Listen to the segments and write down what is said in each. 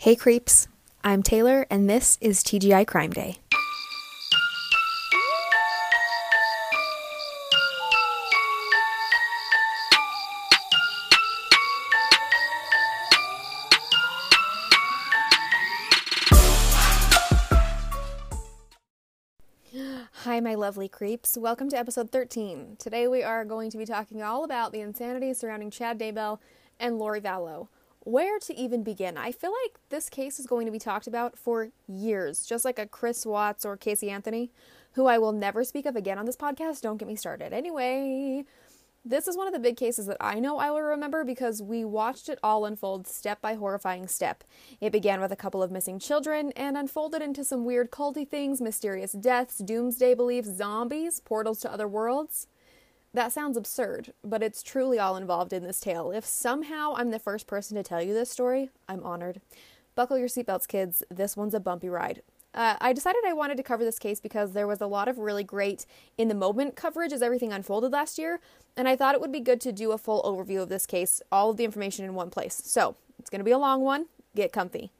Hey creeps, I'm Taylor and this is TGI Crime Day. Hi, my lovely creeps. Welcome to episode 13. Today we are going to be talking all about the insanity surrounding Chad Daybell and Lori Vallow. Where to even begin? I feel like this case is going to be talked about for years, just like a Chris Watts or Casey Anthony, who I will never speak of again on this podcast. Don't get me started. Anyway, this is one of the big cases that I know I will remember because we watched it all unfold step by horrifying step. It began with a couple of missing children and unfolded into some weird culty things, mysterious deaths, doomsday beliefs, zombies, portals to other worlds. That sounds absurd, but it's truly all involved in this tale. If somehow I'm the first person to tell you this story, I'm honored. Buckle your seatbelts, kids. This one's a bumpy ride. Uh, I decided I wanted to cover this case because there was a lot of really great in the moment coverage as everything unfolded last year, and I thought it would be good to do a full overview of this case, all of the information in one place. So, it's going to be a long one. Get comfy.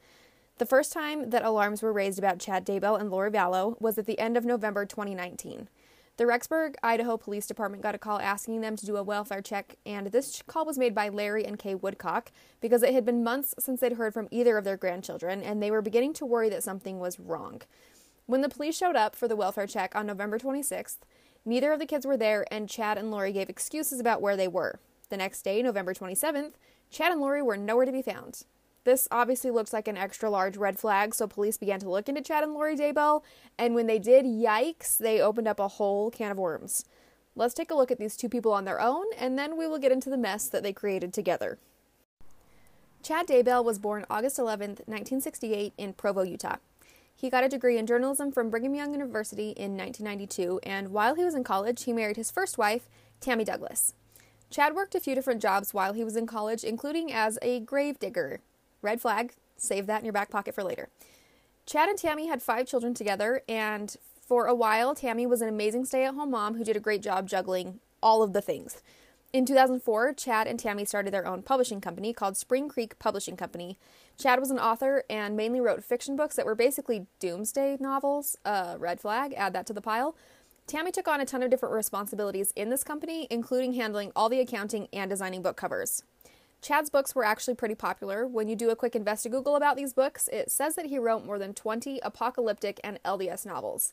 The first time that alarms were raised about Chad Daybell and Lori Vallow was at the end of November 2019. The Rexburg, Idaho Police Department got a call asking them to do a welfare check, and this call was made by Larry and Kay Woodcock because it had been months since they'd heard from either of their grandchildren, and they were beginning to worry that something was wrong. When the police showed up for the welfare check on November 26th, neither of the kids were there, and Chad and Lori gave excuses about where they were. The next day, November 27th, Chad and Lori were nowhere to be found. This obviously looks like an extra large red flag, so police began to look into Chad and Lori Daybell, and when they did, yikes, they opened up a whole can of worms. Let's take a look at these two people on their own, and then we will get into the mess that they created together. Chad Daybell was born August 11, 1968, in Provo, Utah. He got a degree in journalism from Brigham Young University in 1992, and while he was in college, he married his first wife, Tammy Douglas. Chad worked a few different jobs while he was in college, including as a grave digger. Red flag, save that in your back pocket for later. Chad and Tammy had five children together, and for a while, Tammy was an amazing stay at home mom who did a great job juggling all of the things. In 2004, Chad and Tammy started their own publishing company called Spring Creek Publishing Company. Chad was an author and mainly wrote fiction books that were basically doomsday novels. Uh, red flag, add that to the pile. Tammy took on a ton of different responsibilities in this company, including handling all the accounting and designing book covers. Chad's books were actually pretty popular. When you do a quick Google about these books, it says that he wrote more than 20 apocalyptic and LDS novels.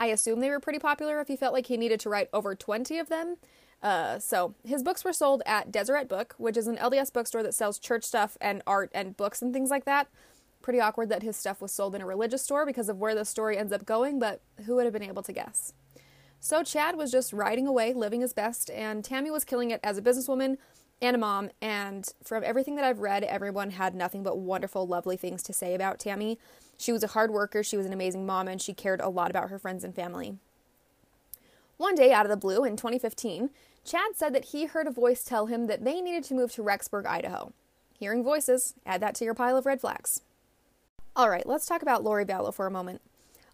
I assume they were pretty popular if he felt like he needed to write over 20 of them. Uh, so, his books were sold at Deseret Book, which is an LDS bookstore that sells church stuff and art and books and things like that. Pretty awkward that his stuff was sold in a religious store because of where the story ends up going, but who would have been able to guess? So, Chad was just riding away, living his best, and Tammy was killing it as a businesswoman and a mom. And from everything that I've read, everyone had nothing but wonderful, lovely things to say about Tammy. She was a hard worker, she was an amazing mom, and she cared a lot about her friends and family. One day, out of the blue, in 2015, Chad said that he heard a voice tell him that they needed to move to Rexburg, Idaho. Hearing voices, add that to your pile of red flags. All right, let's talk about Lori Vallow for a moment.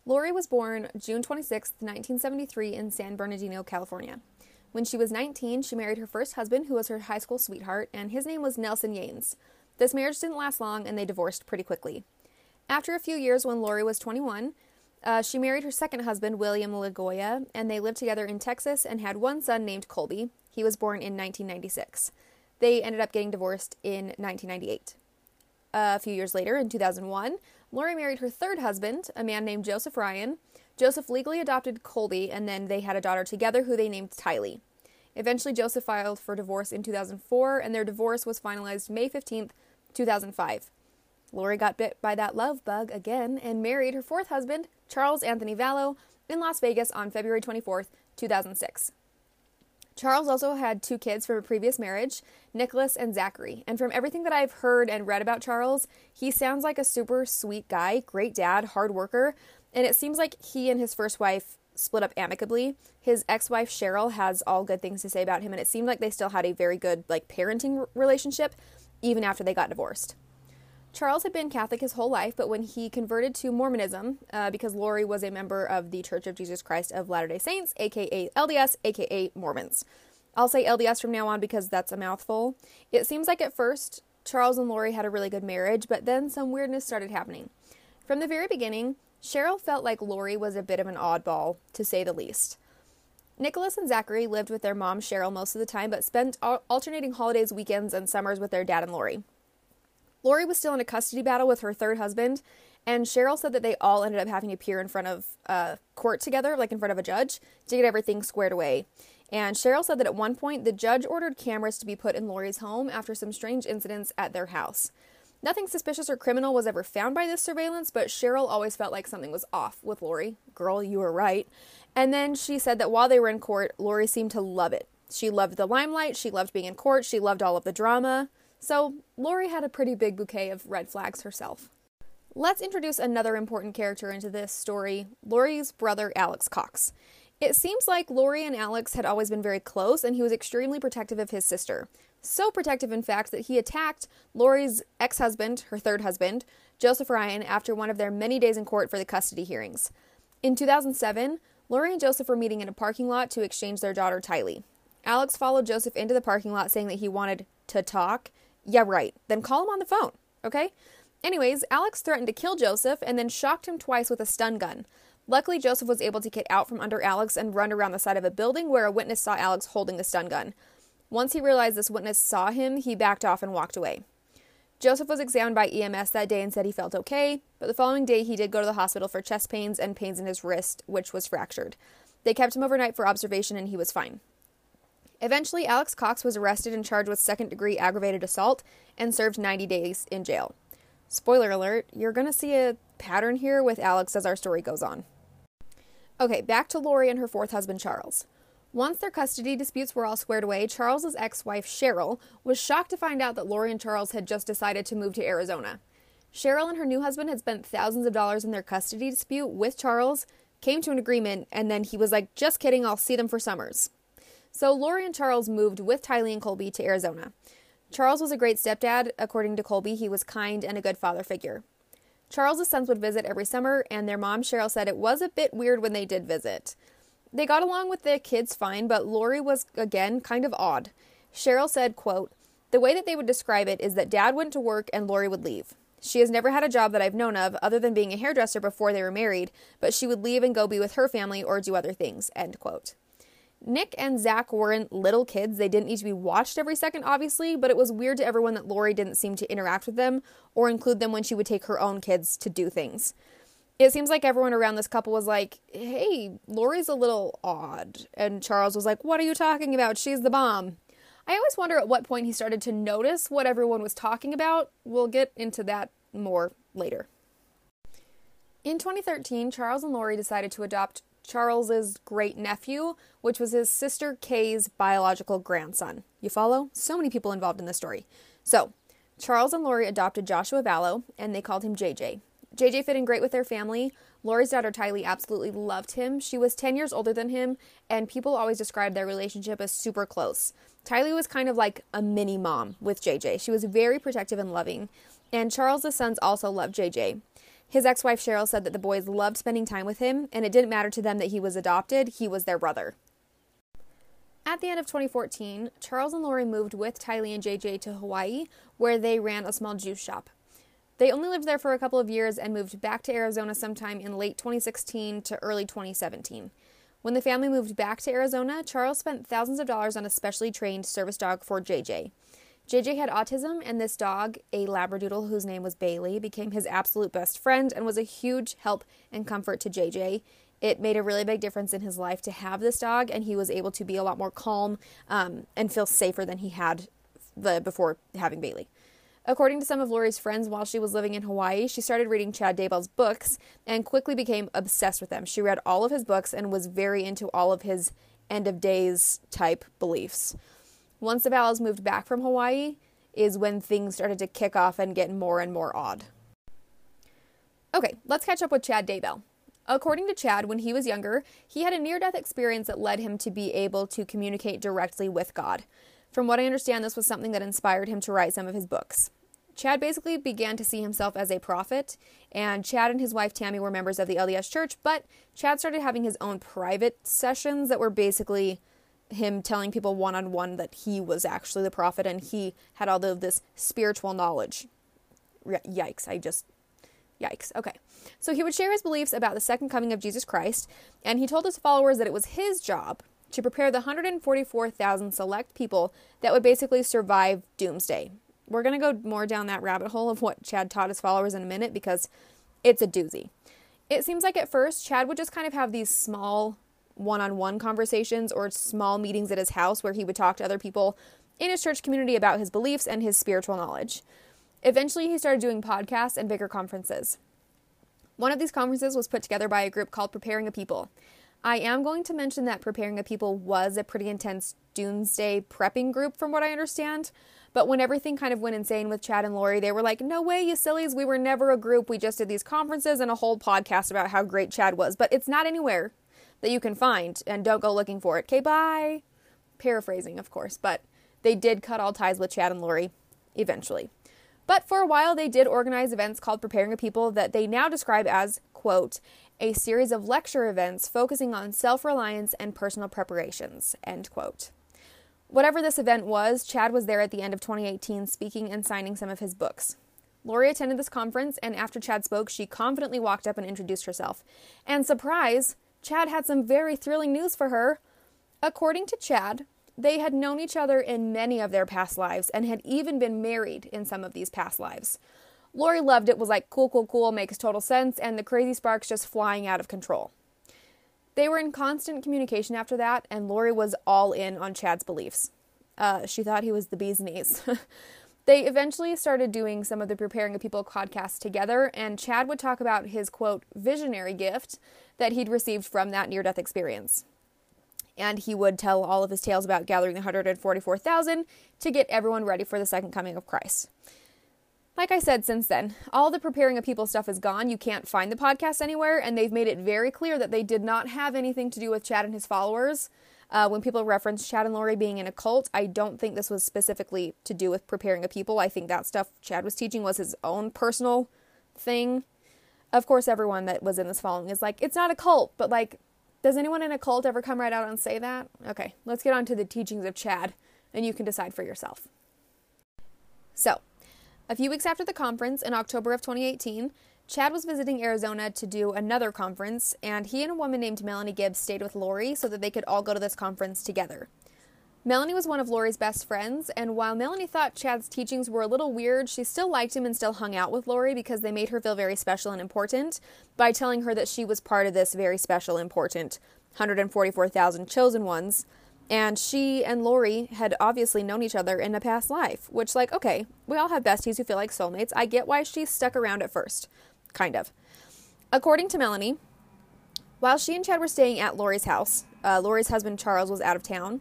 Lori was born June 26, 1973, in San Bernardino, California. When she was 19, she married her first husband, who was her high school sweetheart, and his name was Nelson Yanes. This marriage didn't last long, and they divorced pretty quickly. After a few years, when Lori was 21, uh, she married her second husband, William LaGioia, and they lived together in Texas and had one son named Colby. He was born in 1996. They ended up getting divorced in 1998. A few years later, in 2001, Lori married her third husband, a man named Joseph Ryan. Joseph legally adopted Colby, and then they had a daughter together who they named Tylee. Eventually, Joseph filed for divorce in 2004, and their divorce was finalized May 15th, 2005. Lori got bit by that love bug again and married her fourth husband, Charles Anthony Vallow, in Las Vegas on February 24th, 2006. Charles also had two kids from a previous marriage, Nicholas and Zachary. And from everything that I've heard and read about Charles, he sounds like a super sweet guy, great dad, hard worker, and it seems like he and his first wife split up amicably. His ex-wife Cheryl has all good things to say about him and it seemed like they still had a very good like parenting relationship even after they got divorced. Charles had been Catholic his whole life, but when he converted to Mormonism, uh, because Lori was a member of the Church of Jesus Christ of Latter day Saints, aka LDS, aka Mormons. I'll say LDS from now on because that's a mouthful. It seems like at first Charles and Lori had a really good marriage, but then some weirdness started happening. From the very beginning, Cheryl felt like Lori was a bit of an oddball, to say the least. Nicholas and Zachary lived with their mom, Cheryl, most of the time, but spent alternating holidays, weekends, and summers with their dad and Lori. Lori was still in a custody battle with her third husband, and Cheryl said that they all ended up having to appear in front of uh, court together, like in front of a judge, to get everything squared away. And Cheryl said that at one point the judge ordered cameras to be put in Lori's home after some strange incidents at their house. Nothing suspicious or criminal was ever found by this surveillance, but Cheryl always felt like something was off with Lori. Girl, you were right. And then she said that while they were in court, Lori seemed to love it. She loved the limelight, she loved being in court, she loved all of the drama. So, Lori had a pretty big bouquet of red flags herself. Let's introduce another important character into this story Lori's brother, Alex Cox. It seems like Lori and Alex had always been very close, and he was extremely protective of his sister. So protective, in fact, that he attacked Lori's ex husband, her third husband, Joseph Ryan, after one of their many days in court for the custody hearings. In 2007, Lori and Joseph were meeting in a parking lot to exchange their daughter, Tylee. Alex followed Joseph into the parking lot saying that he wanted to talk. Yeah, right. Then call him on the phone, okay? Anyways, Alex threatened to kill Joseph and then shocked him twice with a stun gun. Luckily, Joseph was able to get out from under Alex and run around the side of a building where a witness saw Alex holding the stun gun. Once he realized this witness saw him, he backed off and walked away. Joseph was examined by EMS that day and said he felt okay, but the following day he did go to the hospital for chest pains and pains in his wrist, which was fractured. They kept him overnight for observation and he was fine. Eventually, Alex Cox was arrested and charged with second degree aggravated assault and served 90 days in jail. Spoiler alert, you're going to see a pattern here with Alex as our story goes on. Okay, back to Lori and her fourth husband, Charles. Once their custody disputes were all squared away, Charles's ex-wife, Cheryl, was shocked to find out that Lori and Charles had just decided to move to Arizona. Cheryl and her new husband had spent thousands of dollars in their custody dispute with Charles, came to an agreement, and then he was like, just kidding, I'll see them for summers. So Lori and Charles moved with Tylee and Colby to Arizona. Charles was a great stepdad. According to Colby, he was kind and a good father figure. Charles's sons would visit every summer, and their mom, Cheryl, said it was a bit weird when they did visit. They got along with the kids fine, but Lori was again kind of odd. Cheryl said, quote, "The way that they would describe it is that dad went to work and Lori would leave. She has never had a job that I've known of other than being a hairdresser before they were married, but she would leave and go be with her family or do other things." End quote. Nick and Zach weren't little kids. They didn't need to be watched every second, obviously, but it was weird to everyone that Lori didn't seem to interact with them or include them when she would take her own kids to do things it seems like everyone around this couple was like, hey, Lori's a little odd. And Charles was like, what are you talking about? She's the bomb. I always wonder at what point he started to notice what everyone was talking about. We'll get into that more later. In 2013, Charles and Lori decided to adopt Charles's great nephew, which was his sister Kay's biological grandson. You follow? So many people involved in this story. So, Charles and Lori adopted Joshua Vallow, and they called him JJ. JJ fit in great with their family. Lori's daughter Tylee absolutely loved him. She was 10 years older than him, and people always described their relationship as super close. Tylee was kind of like a mini mom with JJ. She was very protective and loving, and Charles' sons also loved JJ. His ex wife Cheryl said that the boys loved spending time with him, and it didn't matter to them that he was adopted, he was their brother. At the end of 2014, Charles and Lori moved with Tylee and JJ to Hawaii, where they ran a small juice shop. They only lived there for a couple of years and moved back to Arizona sometime in late 2016 to early 2017. When the family moved back to Arizona, Charles spent thousands of dollars on a specially trained service dog for JJ. JJ had autism, and this dog, a Labradoodle whose name was Bailey, became his absolute best friend and was a huge help and comfort to JJ. It made a really big difference in his life to have this dog, and he was able to be a lot more calm um, and feel safer than he had the, before having Bailey. According to some of Lori's friends, while she was living in Hawaii, she started reading Chad Daybell's books and quickly became obsessed with them. She read all of his books and was very into all of his end of days type beliefs. Once the Vallows moved back from Hawaii, is when things started to kick off and get more and more odd. Okay, let's catch up with Chad Daybell. According to Chad, when he was younger, he had a near death experience that led him to be able to communicate directly with God. From what I understand, this was something that inspired him to write some of his books. Chad basically began to see himself as a prophet, and Chad and his wife Tammy were members of the LDS church, but Chad started having his own private sessions that were basically him telling people one on one that he was actually the prophet and he had all of this spiritual knowledge. Yikes, I just. Yikes. Okay. So he would share his beliefs about the second coming of Jesus Christ, and he told his followers that it was his job to prepare the 144,000 select people that would basically survive doomsday. We're going to go more down that rabbit hole of what Chad taught his followers in a minute because it's a doozy. It seems like at first Chad would just kind of have these small one on one conversations or small meetings at his house where he would talk to other people in his church community about his beliefs and his spiritual knowledge. Eventually, he started doing podcasts and bigger conferences. One of these conferences was put together by a group called Preparing a People. I am going to mention that Preparing a People was a pretty intense doomsday prepping group, from what I understand. But when everything kind of went insane with Chad and Lori, they were like, no way, you sillies, we were never a group. We just did these conferences and a whole podcast about how great Chad was. But it's not anywhere that you can find, and don't go looking for it. Okay, bye. Paraphrasing, of course, but they did cut all ties with Chad and Lori eventually. But for a while, they did organize events called Preparing a People that they now describe as, quote, a series of lecture events focusing on self reliance and personal preparations, end quote. Whatever this event was, Chad was there at the end of 2018 speaking and signing some of his books. Lori attended this conference, and after Chad spoke, she confidently walked up and introduced herself. And surprise, Chad had some very thrilling news for her. According to Chad, they had known each other in many of their past lives and had even been married in some of these past lives. Lori loved it, was like, cool, cool, cool, makes total sense, and the crazy sparks just flying out of control. They were in constant communication after that, and Lori was all in on Chad's beliefs. Uh, she thought he was the bee's knees. they eventually started doing some of the Preparing a People podcast together, and Chad would talk about his quote, visionary gift that he'd received from that near death experience. And he would tell all of his tales about gathering the 144,000 to get everyone ready for the second coming of Christ. Like I said since then, all the preparing a people stuff is gone. You can't find the podcast anywhere, and they've made it very clear that they did not have anything to do with Chad and his followers. Uh, when people reference Chad and Lori being in a cult, I don't think this was specifically to do with preparing a people. I think that stuff Chad was teaching was his own personal thing. Of course, everyone that was in this following is like, it's not a cult, but like, does anyone in a cult ever come right out and say that? Okay, let's get on to the teachings of Chad, and you can decide for yourself. So, a few weeks after the conference, in October of 2018, Chad was visiting Arizona to do another conference, and he and a woman named Melanie Gibbs stayed with Lori so that they could all go to this conference together. Melanie was one of Lori's best friends, and while Melanie thought Chad's teachings were a little weird, she still liked him and still hung out with Lori because they made her feel very special and important by telling her that she was part of this very special, important 144,000 chosen ones and she and Lori had obviously known each other in a past life, which, like, okay, we all have besties who feel like soulmates. I get why she stuck around at first. Kind of. According to Melanie, while she and Chad were staying at Lori's house, uh, Lori's husband Charles was out of town.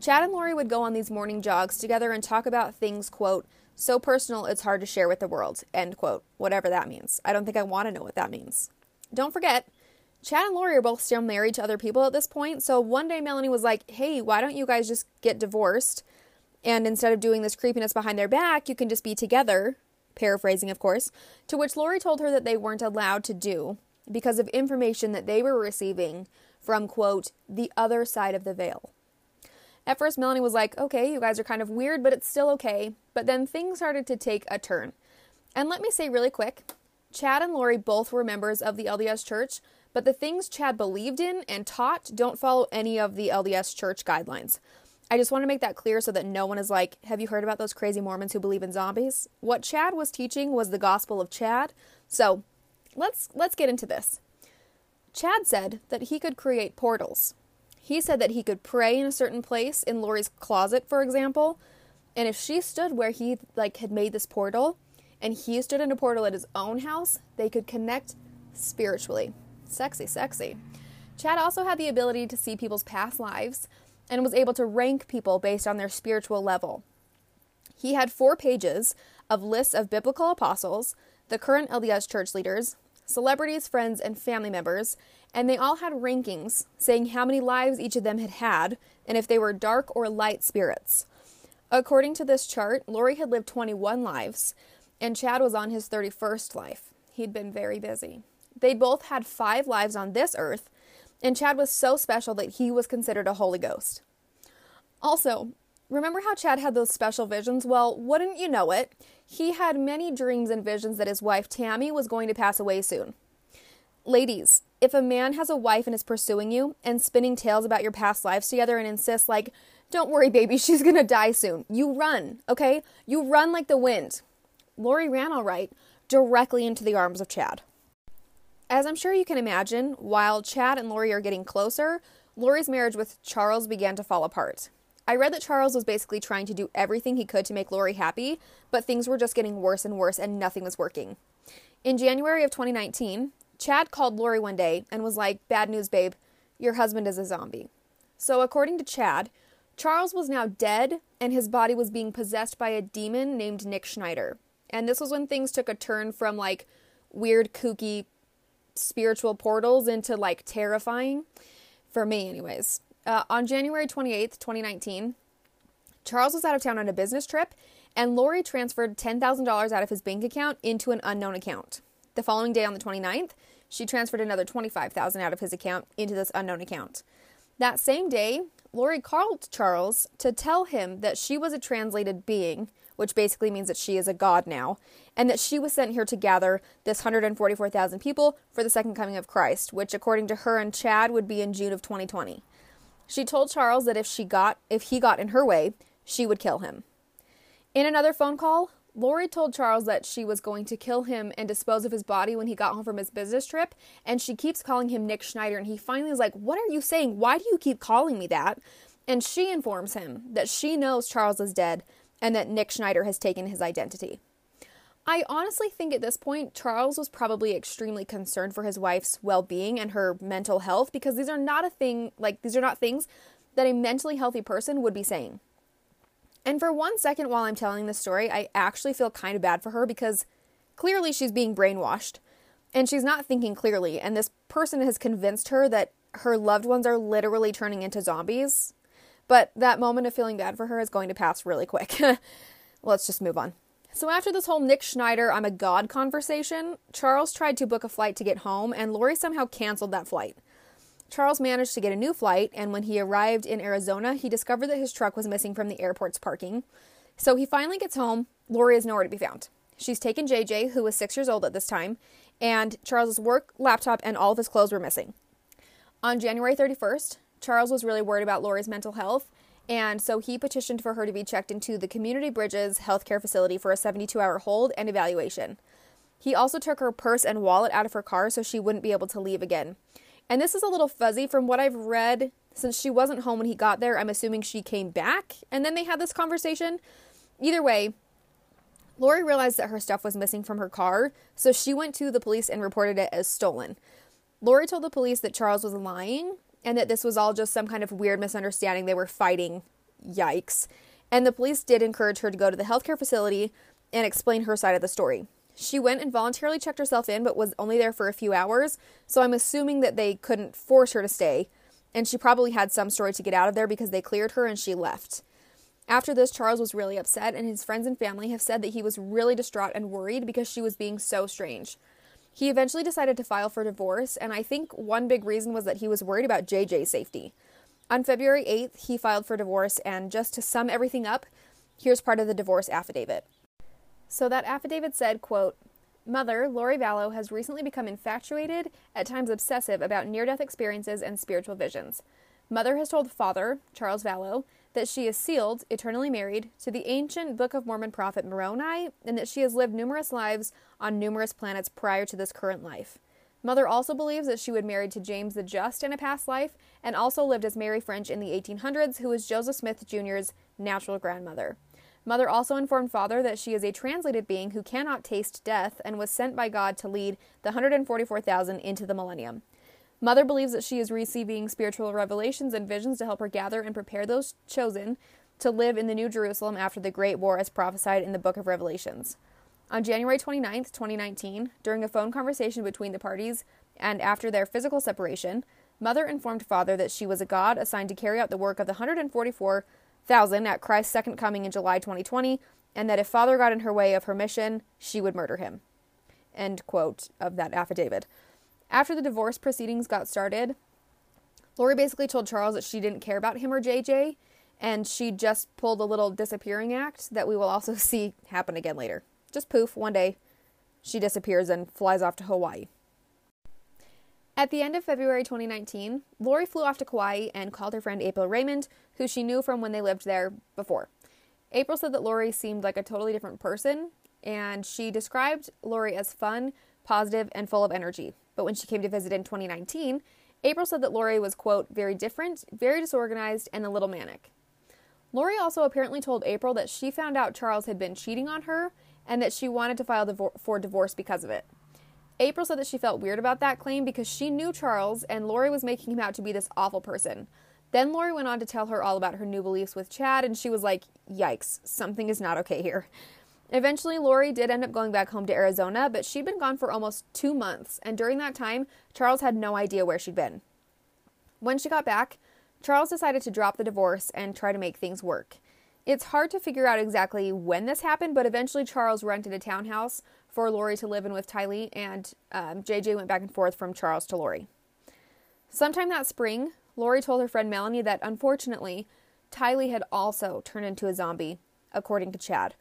Chad and Lori would go on these morning jogs together and talk about things, quote, so personal it's hard to share with the world, end quote, whatever that means. I don't think I want to know what that means. Don't forget, Chad and Lori are both still married to other people at this point. So one day Melanie was like, hey, why don't you guys just get divorced? And instead of doing this creepiness behind their back, you can just be together. Paraphrasing, of course. To which Lori told her that they weren't allowed to do because of information that they were receiving from, quote, the other side of the veil. At first, Melanie was like, okay, you guys are kind of weird, but it's still okay. But then things started to take a turn. And let me say really quick Chad and Lori both were members of the LDS Church, but the things Chad believed in and taught don't follow any of the LDS church guidelines. I just want to make that clear so that no one is like, have you heard about those crazy Mormons who believe in zombies? What Chad was teaching was the gospel of Chad. So, let's let's get into this. Chad said that he could create portals. He said that he could pray in a certain place in Lori's closet, for example, and if she stood where he like had made this portal and he stood in a portal at his own house, they could connect spiritually. Sexy, sexy. Chad also had the ability to see people's past lives and was able to rank people based on their spiritual level. He had four pages of lists of biblical apostles, the current LDS church leaders, celebrities, friends, and family members, and they all had rankings saying how many lives each of them had had and if they were dark or light spirits. According to this chart, Lori had lived 21 lives, and Chad was on his 31st life. He'd been very busy. They both had five lives on this earth, and Chad was so special that he was considered a Holy Ghost. Also, remember how Chad had those special visions? Well, wouldn't you know it? He had many dreams and visions that his wife Tammy was going to pass away soon. Ladies, if a man has a wife and is pursuing you and spinning tales about your past lives together and insists, like, don't worry, baby, she's gonna die soon, you run, okay? You run like the wind. Lori ran all right, directly into the arms of Chad. As I'm sure you can imagine, while Chad and Lori are getting closer, Lori's marriage with Charles began to fall apart. I read that Charles was basically trying to do everything he could to make Lori happy, but things were just getting worse and worse and nothing was working. In January of 2019, Chad called Lori one day and was like, Bad news, babe, your husband is a zombie. So, according to Chad, Charles was now dead and his body was being possessed by a demon named Nick Schneider. And this was when things took a turn from like weird, kooky spiritual portals into like terrifying. For me, anyways. Uh, on January 28th, 2019, Charles was out of town on a business trip, and Lori transferred $10,000 out of his bank account into an unknown account. The following day, on the 29th, she transferred another $25,000 out of his account into this unknown account. That same day, Lori called Charles to tell him that she was a translated being, which basically means that she is a god now, and that she was sent here to gather this 144,000 people for the second coming of Christ, which according to her and Chad would be in June of 2020. She told Charles that if she got if he got in her way, she would kill him. In another phone call, Lori told Charles that she was going to kill him and dispose of his body when he got home from his business trip, and she keeps calling him Nick Schneider, and he finally is like, What are you saying? Why do you keep calling me that? And she informs him that she knows Charles is dead and that Nick Schneider has taken his identity. I honestly think at this point, Charles was probably extremely concerned for his wife's well being and her mental health because these are not a thing, like, these are not things that a mentally healthy person would be saying. And for one second while I'm telling this story, I actually feel kind of bad for her because clearly she's being brainwashed and she's not thinking clearly. And this person has convinced her that her loved ones are literally turning into zombies. But that moment of feeling bad for her is going to pass really quick. Let's just move on. So, after this whole Nick Schneider, I'm a god conversation, Charles tried to book a flight to get home, and Lori somehow canceled that flight. Charles managed to get a new flight, and when he arrived in Arizona, he discovered that his truck was missing from the airport's parking. So he finally gets home. Lori is nowhere to be found. She's taken JJ, who was six years old at this time, and Charles's work laptop and all of his clothes were missing. On January 31st, Charles was really worried about Lori's mental health and so he petitioned for her to be checked into the Community Bridges healthcare facility for a 72 hour hold and evaluation. He also took her purse and wallet out of her car so she wouldn't be able to leave again. And this is a little fuzzy from what I've read. Since she wasn't home when he got there, I'm assuming she came back and then they had this conversation. Either way, Lori realized that her stuff was missing from her car, so she went to the police and reported it as stolen. Lori told the police that Charles was lying and that this was all just some kind of weird misunderstanding. They were fighting. Yikes. And the police did encourage her to go to the healthcare facility and explain her side of the story. She went and voluntarily checked herself in, but was only there for a few hours, so I'm assuming that they couldn't force her to stay, and she probably had some story to get out of there because they cleared her and she left. After this, Charles was really upset, and his friends and family have said that he was really distraught and worried because she was being so strange. He eventually decided to file for divorce, and I think one big reason was that he was worried about JJ's safety. On February 8th, he filed for divorce, and just to sum everything up, here's part of the divorce affidavit. So that affidavit said, quote, Mother, Lori Vallow, has recently become infatuated, at times obsessive, about near death experiences and spiritual visions. Mother has told father, Charles Vallow, that she is sealed, eternally married, to the ancient Book of Mormon prophet Moroni, and that she has lived numerous lives on numerous planets prior to this current life. Mother also believes that she was married to James the Just in a past life, and also lived as Mary French in the 1800s, who was Joseph Smith Jr.'s natural grandmother. Mother also informed Father that she is a translated being who cannot taste death and was sent by God to lead the 144,000 into the millennium. Mother believes that she is receiving spiritual revelations and visions to help her gather and prepare those chosen to live in the New Jerusalem after the Great War as prophesied in the book of Revelations. On January 29, 2019, during a phone conversation between the parties and after their physical separation, Mother informed Father that she was a god assigned to carry out the work of the 144,000 at Christ's second coming in July 2020, and that if Father got in her way of her mission, she would murder him. End quote of that affidavit. After the divorce proceedings got started, Lori basically told Charles that she didn't care about him or JJ and she just pulled a little disappearing act that we will also see happen again later. Just poof, one day she disappears and flies off to Hawaii. At the end of February 2019, Lori flew off to Kauai and called her friend April Raymond, who she knew from when they lived there before. April said that Lori seemed like a totally different person, and she described Lori as fun, positive, and full of energy. But when she came to visit in 2019, April said that Lori was, quote, very different, very disorganized, and a little manic. Lori also apparently told April that she found out Charles had been cheating on her and that she wanted to file for divorce because of it. April said that she felt weird about that claim because she knew Charles and Lori was making him out to be this awful person. Then Lori went on to tell her all about her new beliefs with Chad, and she was like, yikes, something is not okay here. Eventually, Lori did end up going back home to Arizona, but she'd been gone for almost two months, and during that time, Charles had no idea where she'd been. When she got back, Charles decided to drop the divorce and try to make things work. It's hard to figure out exactly when this happened, but eventually Charles rented a townhouse for Lori to live in with Tylee, and um, JJ went back and forth from Charles to Lori. Sometime that spring, Lori told her friend Melanie that unfortunately, Tylee had also turned into a zombie, according to Chad.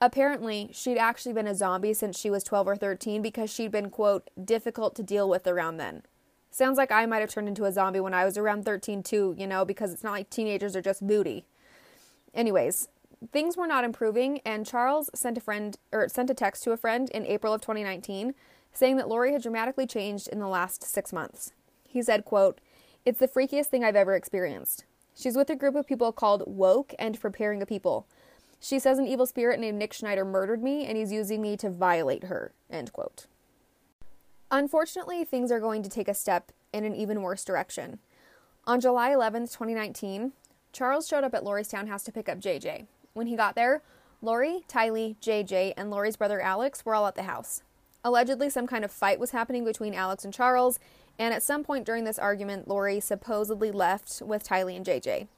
Apparently, she'd actually been a zombie since she was 12 or 13 because she'd been, quote, difficult to deal with around then. Sounds like I might have turned into a zombie when I was around 13 too, you know, because it's not like teenagers are just moody. Anyways, things were not improving, and Charles sent a friend or sent a text to a friend in April of 2019 saying that Lori had dramatically changed in the last six months. He said, quote, It's the freakiest thing I've ever experienced. She's with a group of people called Woke and Preparing a People. She says an evil spirit named Nick Schneider murdered me and he's using me to violate her. End quote. Unfortunately, things are going to take a step in an even worse direction. On July 11th, 2019, Charles showed up at Lori's townhouse to pick up JJ. When he got there, Lori, Tylee, JJ, and Lori's brother Alex were all at the house. Allegedly, some kind of fight was happening between Alex and Charles, and at some point during this argument, Lori supposedly left with Tylee and JJ.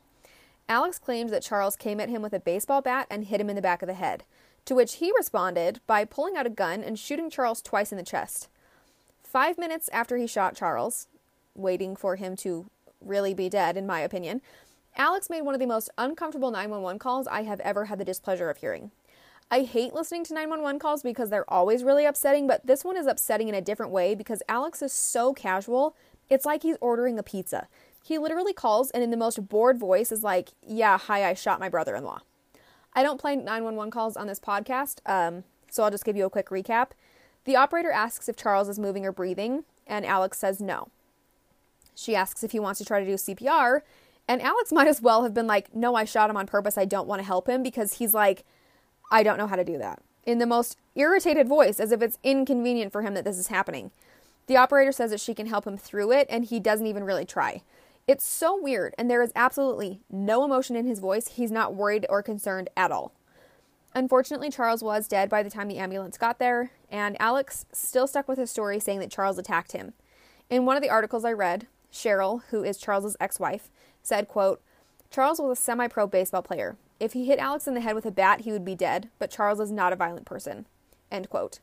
Alex claimed that Charles came at him with a baseball bat and hit him in the back of the head, to which he responded by pulling out a gun and shooting Charles twice in the chest. Five minutes after he shot Charles, waiting for him to really be dead, in my opinion, Alex made one of the most uncomfortable 911 calls I have ever had the displeasure of hearing. I hate listening to 911 calls because they're always really upsetting, but this one is upsetting in a different way because Alex is so casual. It's like he's ordering a pizza. He literally calls and in the most bored voice is like, "Yeah, hi, I shot my brother-in-law." I don't play 911 calls on this podcast, um, so I'll just give you a quick recap. The operator asks if Charles is moving or breathing, and Alex says no. She asks if he wants to try to do CPR, and Alex might as well have been like, No, I shot him on purpose. I don't want to help him because he's like, I don't know how to do that. In the most irritated voice, as if it's inconvenient for him that this is happening. The operator says that she can help him through it, and he doesn't even really try. It's so weird, and there is absolutely no emotion in his voice. He's not worried or concerned at all. Unfortunately, Charles was dead by the time the ambulance got there, and Alex still stuck with his story saying that Charles attacked him. In one of the articles I read, Cheryl, who is Charles's ex-wife, said, quote, Charles was a semi-pro baseball player. If he hit Alex in the head with a bat, he would be dead, but Charles is not a violent person. End quote.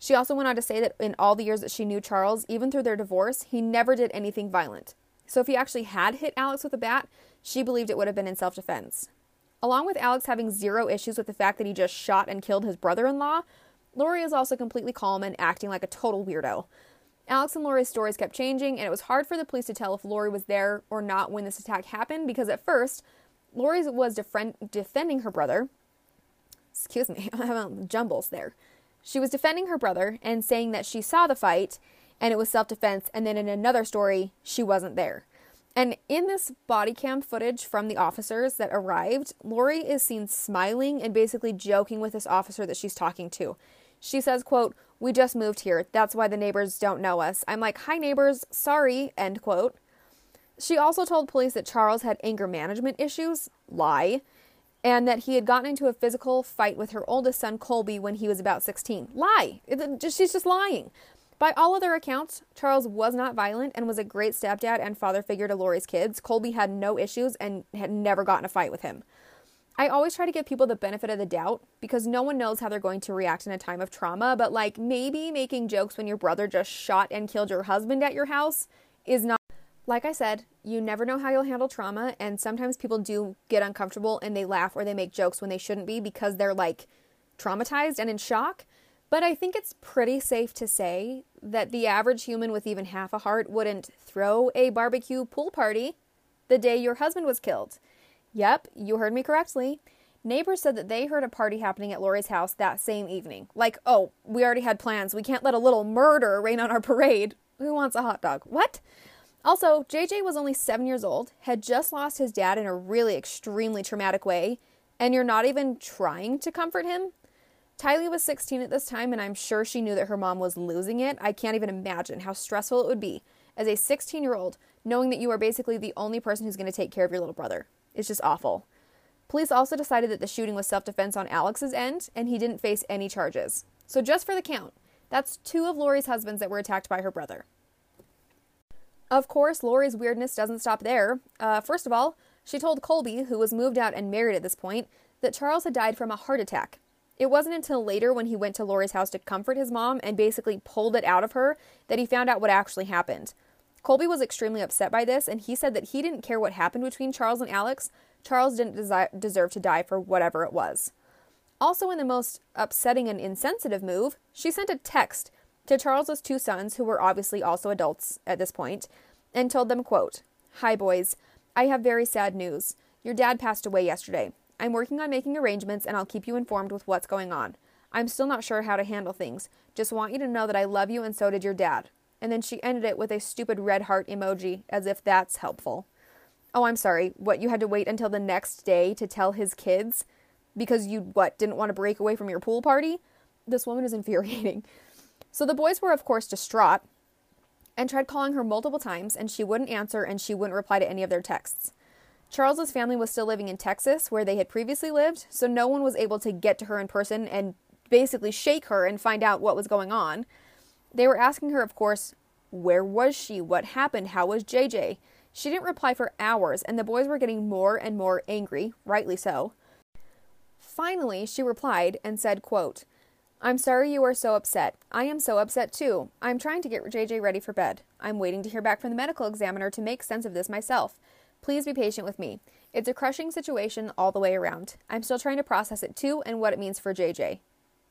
She also went on to say that in all the years that she knew Charles, even through their divorce, he never did anything violent. So if he actually had hit Alex with a bat, she believed it would have been in self defense. Along with Alex having zero issues with the fact that he just shot and killed his brother in law, Lori is also completely calm and acting like a total weirdo. Alex and Lori's stories kept changing, and it was hard for the police to tell if Lori was there or not when this attack happened because at first, Lori was defend- defending her brother. Excuse me, I'm jumbles there. She was defending her brother and saying that she saw the fight and it was self defense, and then in another story, she wasn't there. And in this body cam footage from the officers that arrived, Lori is seen smiling and basically joking with this officer that she's talking to. She says, quote, we just moved here. That's why the neighbors don't know us. I'm like, hi, neighbors. Sorry. End quote. She also told police that Charles had anger management issues. Lie. And that he had gotten into a physical fight with her oldest son, Colby, when he was about 16. Lie. she's just lying. By all other accounts, Charles was not violent and was a great stepdad and father figure to Lori's kids. Colby had no issues and had never gotten a fight with him. I always try to give people the benefit of the doubt because no one knows how they're going to react in a time of trauma, but like maybe making jokes when your brother just shot and killed your husband at your house is not. Like I said, you never know how you'll handle trauma, and sometimes people do get uncomfortable and they laugh or they make jokes when they shouldn't be because they're like traumatized and in shock. But I think it's pretty safe to say that the average human with even half a heart wouldn't throw a barbecue pool party the day your husband was killed. Yep, you heard me correctly. Neighbors said that they heard a party happening at Lori's house that same evening. Like, oh, we already had plans. We can't let a little murder rain on our parade. Who wants a hot dog? What? Also, JJ was only seven years old, had just lost his dad in a really extremely traumatic way, and you're not even trying to comfort him? Tylee was 16 at this time, and I'm sure she knew that her mom was losing it. I can't even imagine how stressful it would be as a 16 year old knowing that you are basically the only person who's going to take care of your little brother. It's just awful. Police also decided that the shooting was self defense on Alex's end, and he didn't face any charges. So, just for the count, that's two of Lori's husbands that were attacked by her brother. Of course, Lori's weirdness doesn't stop there. Uh, first of all, she told Colby, who was moved out and married at this point, that Charles had died from a heart attack. It wasn't until later when he went to Lori's house to comfort his mom and basically pulled it out of her that he found out what actually happened. Colby was extremely upset by this, and he said that he didn't care what happened between Charles and Alex. Charles didn't desi- deserve to die for whatever it was. Also, in the most upsetting and insensitive move, she sent a text to Charles's two sons, who were obviously also adults at this point, and told them, quote, Hi boys, I have very sad news. Your dad passed away yesterday. I'm working on making arrangements and I'll keep you informed with what's going on. I'm still not sure how to handle things. Just want you to know that I love you and so did your dad. And then she ended it with a stupid red heart emoji, as if that's helpful. Oh, I'm sorry. What, you had to wait until the next day to tell his kids because you, what, didn't want to break away from your pool party? This woman is infuriating. So the boys were, of course, distraught and tried calling her multiple times, and she wouldn't answer and she wouldn't reply to any of their texts. Charles's family was still living in Texas, where they had previously lived, so no one was able to get to her in person and basically shake her and find out what was going on. They were asking her, of course, where was she? What happened? How was JJ? She didn't reply for hours, and the boys were getting more and more angry, rightly so. Finally, she replied and said, quote, I'm sorry you are so upset. I am so upset too. I'm trying to get JJ ready for bed. I'm waiting to hear back from the medical examiner to make sense of this myself. Please be patient with me. It's a crushing situation all the way around. I'm still trying to process it too and what it means for JJ.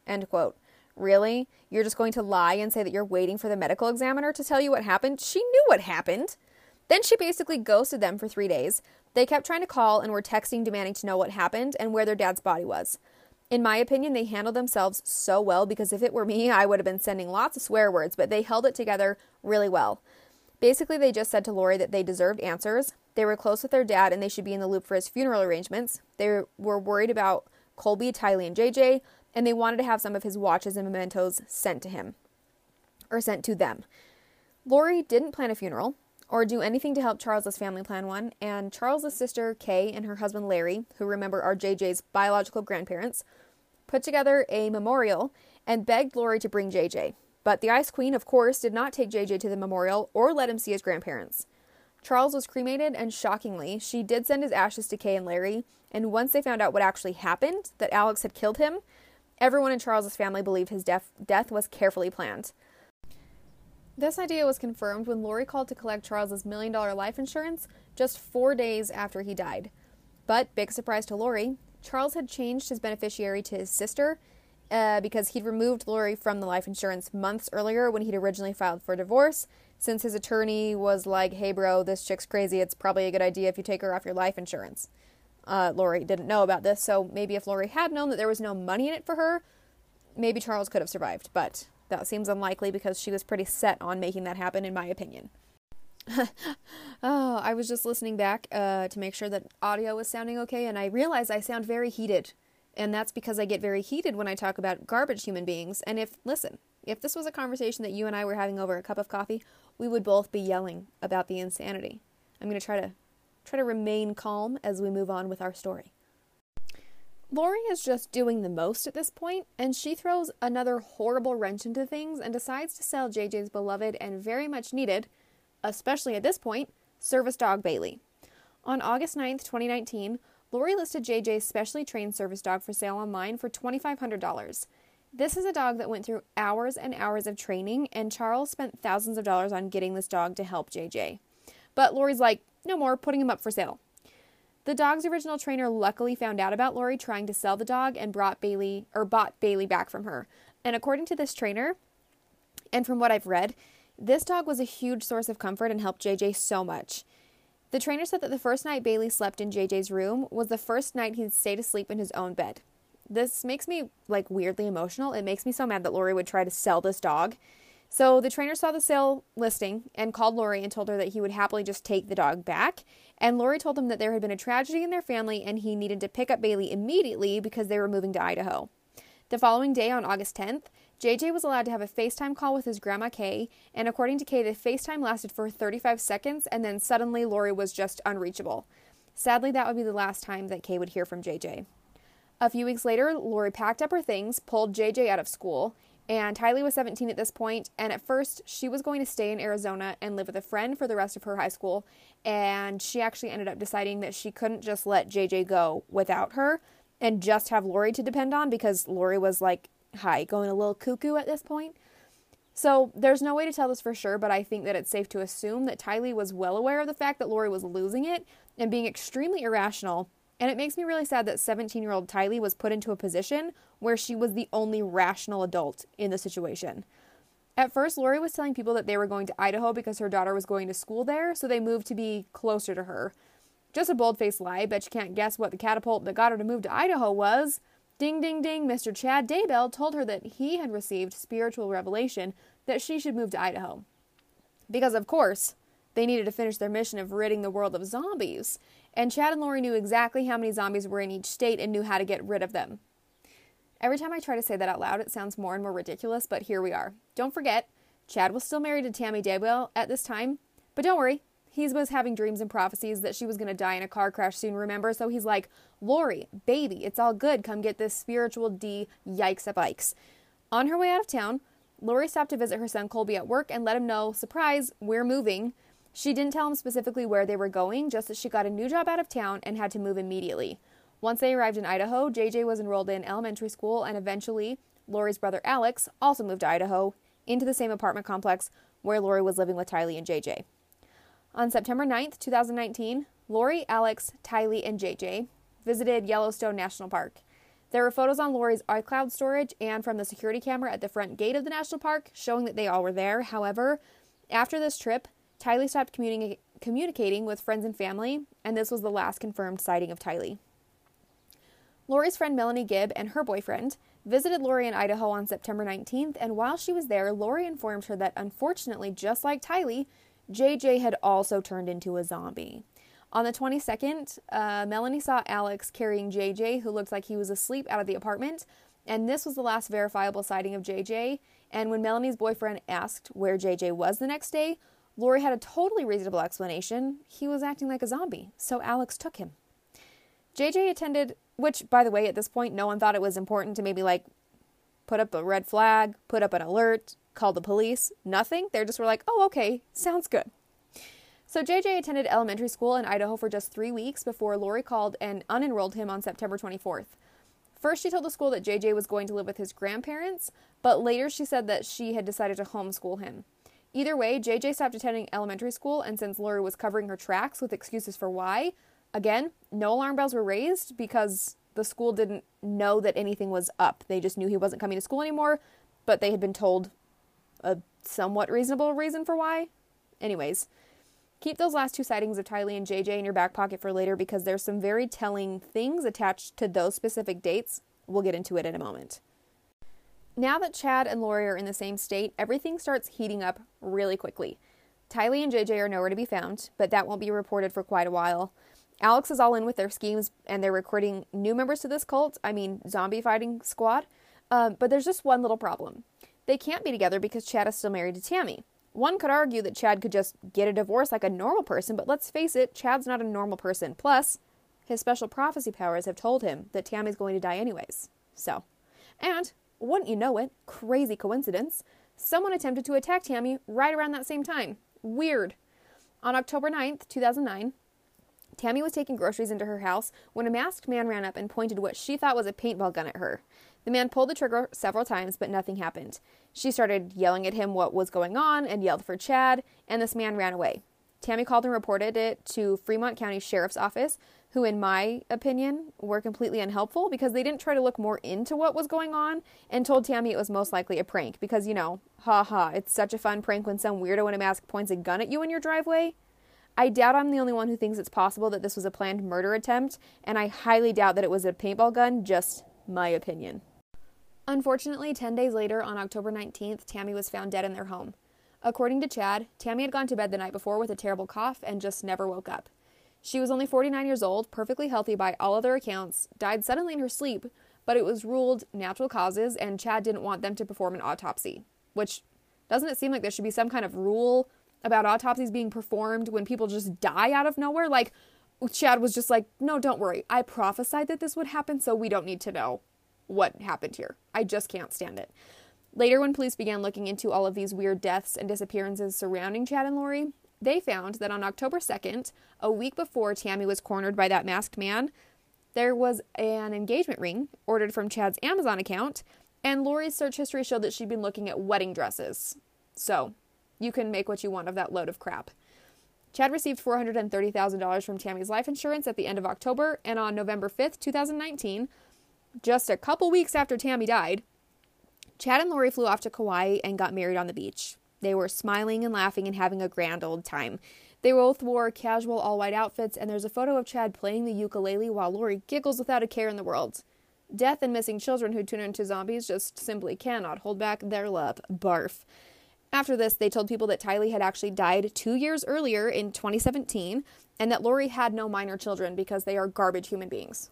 End quote. Really? You're just going to lie and say that you're waiting for the medical examiner to tell you what happened? She knew what happened. Then she basically ghosted them for three days. They kept trying to call and were texting demanding to know what happened and where their dad's body was. In my opinion, they handled themselves so well because if it were me, I would have been sending lots of swear words, but they held it together really well. Basically, they just said to Lori that they deserved answers. They were close with their dad and they should be in the loop for his funeral arrangements. They were worried about Colby, Tylee, and JJ, and they wanted to have some of his watches and mementos sent to him or sent to them. Lori didn't plan a funeral or do anything to help Charles's family plan one, and Charles's sister Kay and her husband Larry, who remember are JJ's biological grandparents, put together a memorial and begged Lori to bring JJ. But the Ice Queen, of course, did not take JJ to the memorial or let him see his grandparents. Charles was cremated, and shockingly, she did send his ashes to Kay and Larry. And once they found out what actually happened, that Alex had killed him, everyone in Charles's family believed his death, death was carefully planned. This idea was confirmed when Lori called to collect Charles's million dollar life insurance just four days after he died. But, big surprise to Lori, Charles had changed his beneficiary to his sister uh, because he'd removed Lori from the life insurance months earlier when he'd originally filed for divorce. Since his attorney was like, hey, bro, this chick's crazy, it's probably a good idea if you take her off your life insurance. Uh, Lori didn't know about this, so maybe if Lori had known that there was no money in it for her, maybe Charles could have survived. But that seems unlikely because she was pretty set on making that happen, in my opinion. oh, I was just listening back uh, to make sure that audio was sounding okay, and I realized I sound very heated. And that's because I get very heated when I talk about garbage human beings. And if, listen, if this was a conversation that you and I were having over a cup of coffee, we would both be yelling about the insanity. I'm going to try to try to remain calm as we move on with our story. Lori is just doing the most at this point, and she throws another horrible wrench into things and decides to sell JJ's beloved and very much needed especially at this point, service dog Bailey. On August 9th, 2019, Lori listed JJ's specially trained service dog for sale online for $2,500. This is a dog that went through hours and hours of training, and Charles spent thousands of dollars on getting this dog to help JJ. But Lori's like, no more, putting him up for sale. The dog's original trainer luckily found out about Lori trying to sell the dog and brought Bailey or bought Bailey back from her. And according to this trainer, and from what I've read, this dog was a huge source of comfort and helped JJ so much. The trainer said that the first night Bailey slept in JJ's room was the first night he'd stayed asleep in his own bed. This makes me like weirdly emotional. It makes me so mad that Lori would try to sell this dog. So the trainer saw the sale listing and called Lori and told her that he would happily just take the dog back. And Lori told him that there had been a tragedy in their family and he needed to pick up Bailey immediately because they were moving to Idaho. The following day, on August 10th, JJ was allowed to have a FaceTime call with his grandma Kay, and according to Kay, the FaceTime lasted for 35 seconds and then suddenly Lori was just unreachable. Sadly, that would be the last time that Kay would hear from JJ. A few weeks later, Lori packed up her things, pulled JJ out of school, and Tylee was 17 at this point, and at first she was going to stay in Arizona and live with a friend for the rest of her high school, and she actually ended up deciding that she couldn't just let JJ go without her and just have Lori to depend on because Lori was like, hi, going a little cuckoo at this point. So there's no way to tell this for sure, but I think that it's safe to assume that Tylee was well aware of the fact that Lori was losing it and being extremely irrational and it makes me really sad that 17 year old Tylee was put into a position where she was the only rational adult in the situation. At first, Lori was telling people that they were going to Idaho because her daughter was going to school there, so they moved to be closer to her. Just a bold faced lie, bet you can't guess what the catapult that got her to move to Idaho was. Ding, ding, ding, Mr. Chad Daybell told her that he had received spiritual revelation that she should move to Idaho. Because, of course, they needed to finish their mission of ridding the world of zombies, and Chad and Lori knew exactly how many zombies were in each state and knew how to get rid of them. Every time I try to say that out loud, it sounds more and more ridiculous, but here we are. Don't forget, Chad was still married to Tammy Daybell at this time, but don't worry, he was having dreams and prophecies that she was going to die in a car crash soon, remember? So he's like, Lori, baby, it's all good. Come get this spiritual D yikes at bikes. On her way out of town, Lori stopped to visit her son Colby at work and let him know, surprise, we're moving. She didn't tell him specifically where they were going, just that she got a new job out of town and had to move immediately. Once they arrived in Idaho, JJ was enrolled in elementary school, and eventually, Lori's brother Alex also moved to Idaho into the same apartment complex where Lori was living with Tylee and JJ. On September 9th, 2019, Lori, Alex, Tylee, and JJ visited Yellowstone National Park. There were photos on Lori's iCloud storage and from the security camera at the front gate of the national park showing that they all were there. However, after this trip, Tylee stopped communi- communicating with friends and family, and this was the last confirmed sighting of Tylee. Lori's friend Melanie Gibb and her boyfriend visited Lori in Idaho on September 19th, and while she was there, Lori informed her that unfortunately, just like Tylee, JJ had also turned into a zombie. On the 22nd, uh, Melanie saw Alex carrying JJ, who looked like he was asleep, out of the apartment, and this was the last verifiable sighting of JJ. And when Melanie's boyfriend asked where JJ was the next day, Lori had a totally reasonable explanation. He was acting like a zombie, so Alex took him. JJ attended, which, by the way, at this point, no one thought it was important to maybe like put up a red flag, put up an alert, call the police. Nothing. They just were like, oh, okay, sounds good. So JJ attended elementary school in Idaho for just three weeks before Lori called and unenrolled him on September 24th. First, she told the school that JJ was going to live with his grandparents, but later she said that she had decided to homeschool him. Either way, JJ stopped attending elementary school, and since Lori was covering her tracks with excuses for why, again, no alarm bells were raised because the school didn't know that anything was up. They just knew he wasn't coming to school anymore, but they had been told a somewhat reasonable reason for why. Anyways, keep those last two sightings of Tylee and JJ in your back pocket for later because there's some very telling things attached to those specific dates. We'll get into it in a moment. Now that Chad and Lori are in the same state, everything starts heating up really quickly. Tylee and JJ are nowhere to be found, but that won't be reported for quite a while. Alex is all in with their schemes and they're recruiting new members to this cult, I mean, zombie fighting squad. Um, but there's just one little problem. They can't be together because Chad is still married to Tammy. One could argue that Chad could just get a divorce like a normal person, but let's face it, Chad's not a normal person. Plus, his special prophecy powers have told him that Tammy's going to die anyways. So, and wouldn't you know it, crazy coincidence, someone attempted to attack Tammy right around that same time. Weird. On October 9th, 2009, Tammy was taking groceries into her house when a masked man ran up and pointed what she thought was a paintball gun at her. The man pulled the trigger several times, but nothing happened. She started yelling at him what was going on and yelled for Chad, and this man ran away. Tammy called and reported it to Fremont County Sheriff's Office, who, in my opinion, were completely unhelpful because they didn't try to look more into what was going on and told Tammy it was most likely a prank because, you know, ha ha, it's such a fun prank when some weirdo in a mask points a gun at you in your driveway. I doubt I'm the only one who thinks it's possible that this was a planned murder attempt, and I highly doubt that it was a paintball gun, just my opinion. Unfortunately, 10 days later, on October 19th, Tammy was found dead in their home. According to Chad, Tammy had gone to bed the night before with a terrible cough and just never woke up. She was only 49 years old, perfectly healthy by all other accounts, died suddenly in her sleep, but it was ruled natural causes, and Chad didn't want them to perform an autopsy. Which doesn't it seem like there should be some kind of rule about autopsies being performed when people just die out of nowhere? Like, Chad was just like, no, don't worry. I prophesied that this would happen, so we don't need to know what happened here. I just can't stand it. Later, when police began looking into all of these weird deaths and disappearances surrounding Chad and Lori, they found that on October 2nd, a week before Tammy was cornered by that masked man, there was an engagement ring ordered from Chad's Amazon account, and Lori's search history showed that she'd been looking at wedding dresses. So, you can make what you want of that load of crap. Chad received $430,000 from Tammy's life insurance at the end of October, and on November 5th, 2019, just a couple weeks after Tammy died, Chad and Lori flew off to Kauai and got married on the beach. They were smiling and laughing and having a grand old time. They both wore casual all white outfits, and there's a photo of Chad playing the ukulele while Lori giggles without a care in the world. Death and missing children who turn into zombies just simply cannot hold back their love. Barf. After this, they told people that Tylee had actually died two years earlier in 2017 and that Lori had no minor children because they are garbage human beings.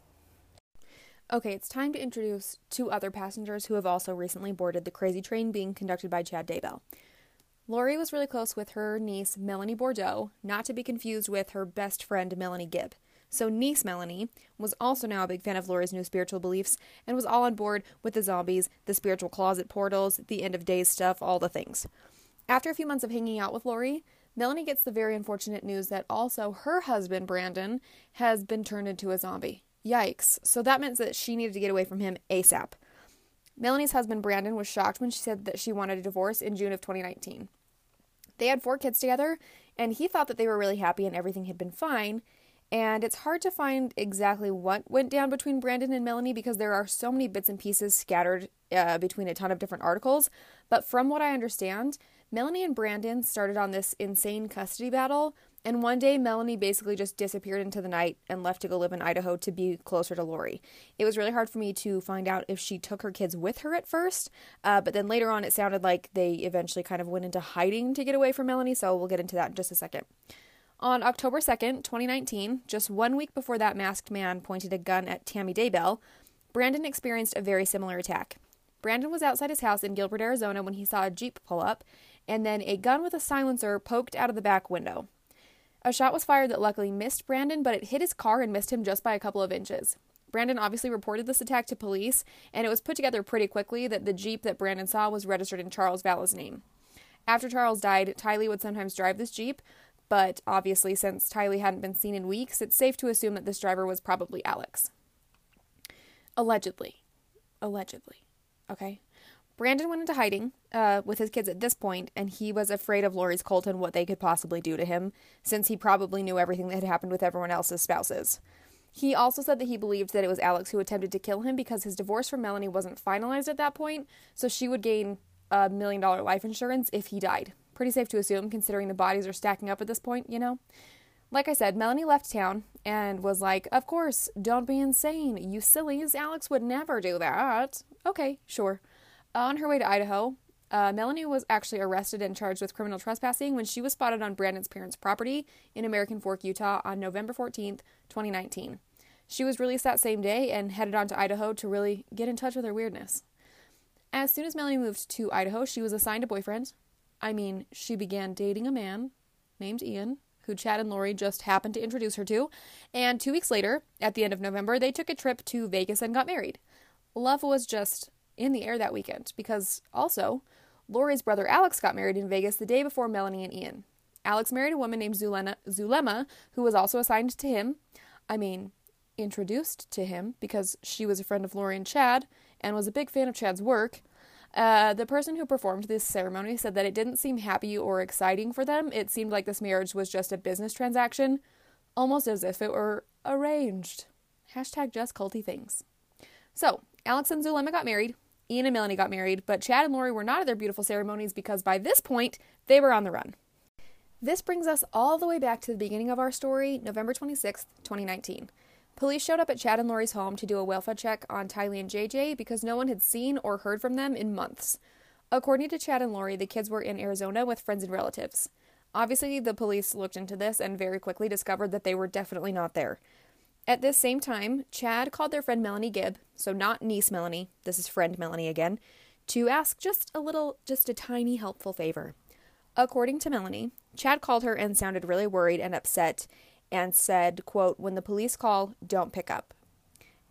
Okay, it's time to introduce two other passengers who have also recently boarded the crazy train being conducted by Chad Daybell. Lori was really close with her niece, Melanie Boudreaux, not to be confused with her best friend, Melanie Gibb. So, niece Melanie was also now a big fan of Lori's new spiritual beliefs and was all on board with the zombies, the spiritual closet portals, the end of days stuff, all the things. After a few months of hanging out with Lori, Melanie gets the very unfortunate news that also her husband, Brandon, has been turned into a zombie. Yikes. So that meant that she needed to get away from him ASAP. Melanie's husband, Brandon, was shocked when she said that she wanted a divorce in June of 2019. They had four kids together, and he thought that they were really happy and everything had been fine. And it's hard to find exactly what went down between Brandon and Melanie because there are so many bits and pieces scattered uh, between a ton of different articles. But from what I understand, Melanie and Brandon started on this insane custody battle, and one day Melanie basically just disappeared into the night and left to go live in Idaho to be closer to Lori. It was really hard for me to find out if she took her kids with her at first, uh, but then later on it sounded like they eventually kind of went into hiding to get away from Melanie, so we'll get into that in just a second. On October 2nd, 2019, just one week before that masked man pointed a gun at Tammy Daybell, Brandon experienced a very similar attack. Brandon was outside his house in Gilbert, Arizona when he saw a Jeep pull up, and then a gun with a silencer poked out of the back window. A shot was fired that luckily missed Brandon, but it hit his car and missed him just by a couple of inches. Brandon obviously reported this attack to police, and it was put together pretty quickly that the Jeep that Brandon saw was registered in Charles Vallow's name. After Charles died, Tylee would sometimes drive this Jeep, but obviously, since Tylee hadn't been seen in weeks, it's safe to assume that this driver was probably Alex. Allegedly. Allegedly. Okay? Brandon went into hiding uh, with his kids at this point, and he was afraid of Lori's cult and what they could possibly do to him, since he probably knew everything that had happened with everyone else's spouses. He also said that he believed that it was Alex who attempted to kill him because his divorce from Melanie wasn't finalized at that point, so she would gain a million dollar life insurance if he died. Pretty safe to assume, considering the bodies are stacking up at this point, you know? Like I said, Melanie left town and was like, Of course, don't be insane. You sillies, Alex would never do that. Okay, sure. On her way to Idaho, uh, Melanie was actually arrested and charged with criminal trespassing when she was spotted on Brandon's parents' property in American Fork, Utah on November 14th, 2019. She was released that same day and headed on to Idaho to really get in touch with her weirdness. As soon as Melanie moved to Idaho, she was assigned a boyfriend. I mean, she began dating a man named Ian, who Chad and Lori just happened to introduce her to, and two weeks later, at the end of November, they took a trip to Vegas and got married. Love was just in the air that weekend because also, Lori's brother Alex got married in Vegas the day before Melanie and Ian. Alex married a woman named Zulema, Zulema, who was also assigned to him. I mean, introduced to him because she was a friend of Lori and Chad and was a big fan of Chad's work. Uh, the person who performed this ceremony said that it didn't seem happy or exciting for them. It seemed like this marriage was just a business transaction, almost as if it were arranged. Hashtag just culty things. So, Alex and Zulema got married. Ian and Melanie got married, but Chad and Lori were not at their beautiful ceremonies because by this point, they were on the run. This brings us all the way back to the beginning of our story, November 26th, 2019. Police showed up at Chad and Lori's home to do a welfare check on Tylee and JJ because no one had seen or heard from them in months. According to Chad and Lori, the kids were in Arizona with friends and relatives. Obviously, the police looked into this and very quickly discovered that they were definitely not there. At this same time, Chad called their friend Melanie Gibb, so not niece Melanie, this is friend Melanie again, to ask just a little, just a tiny helpful favor. According to Melanie, Chad called her and sounded really worried and upset and said, quote, when the police call, don't pick up.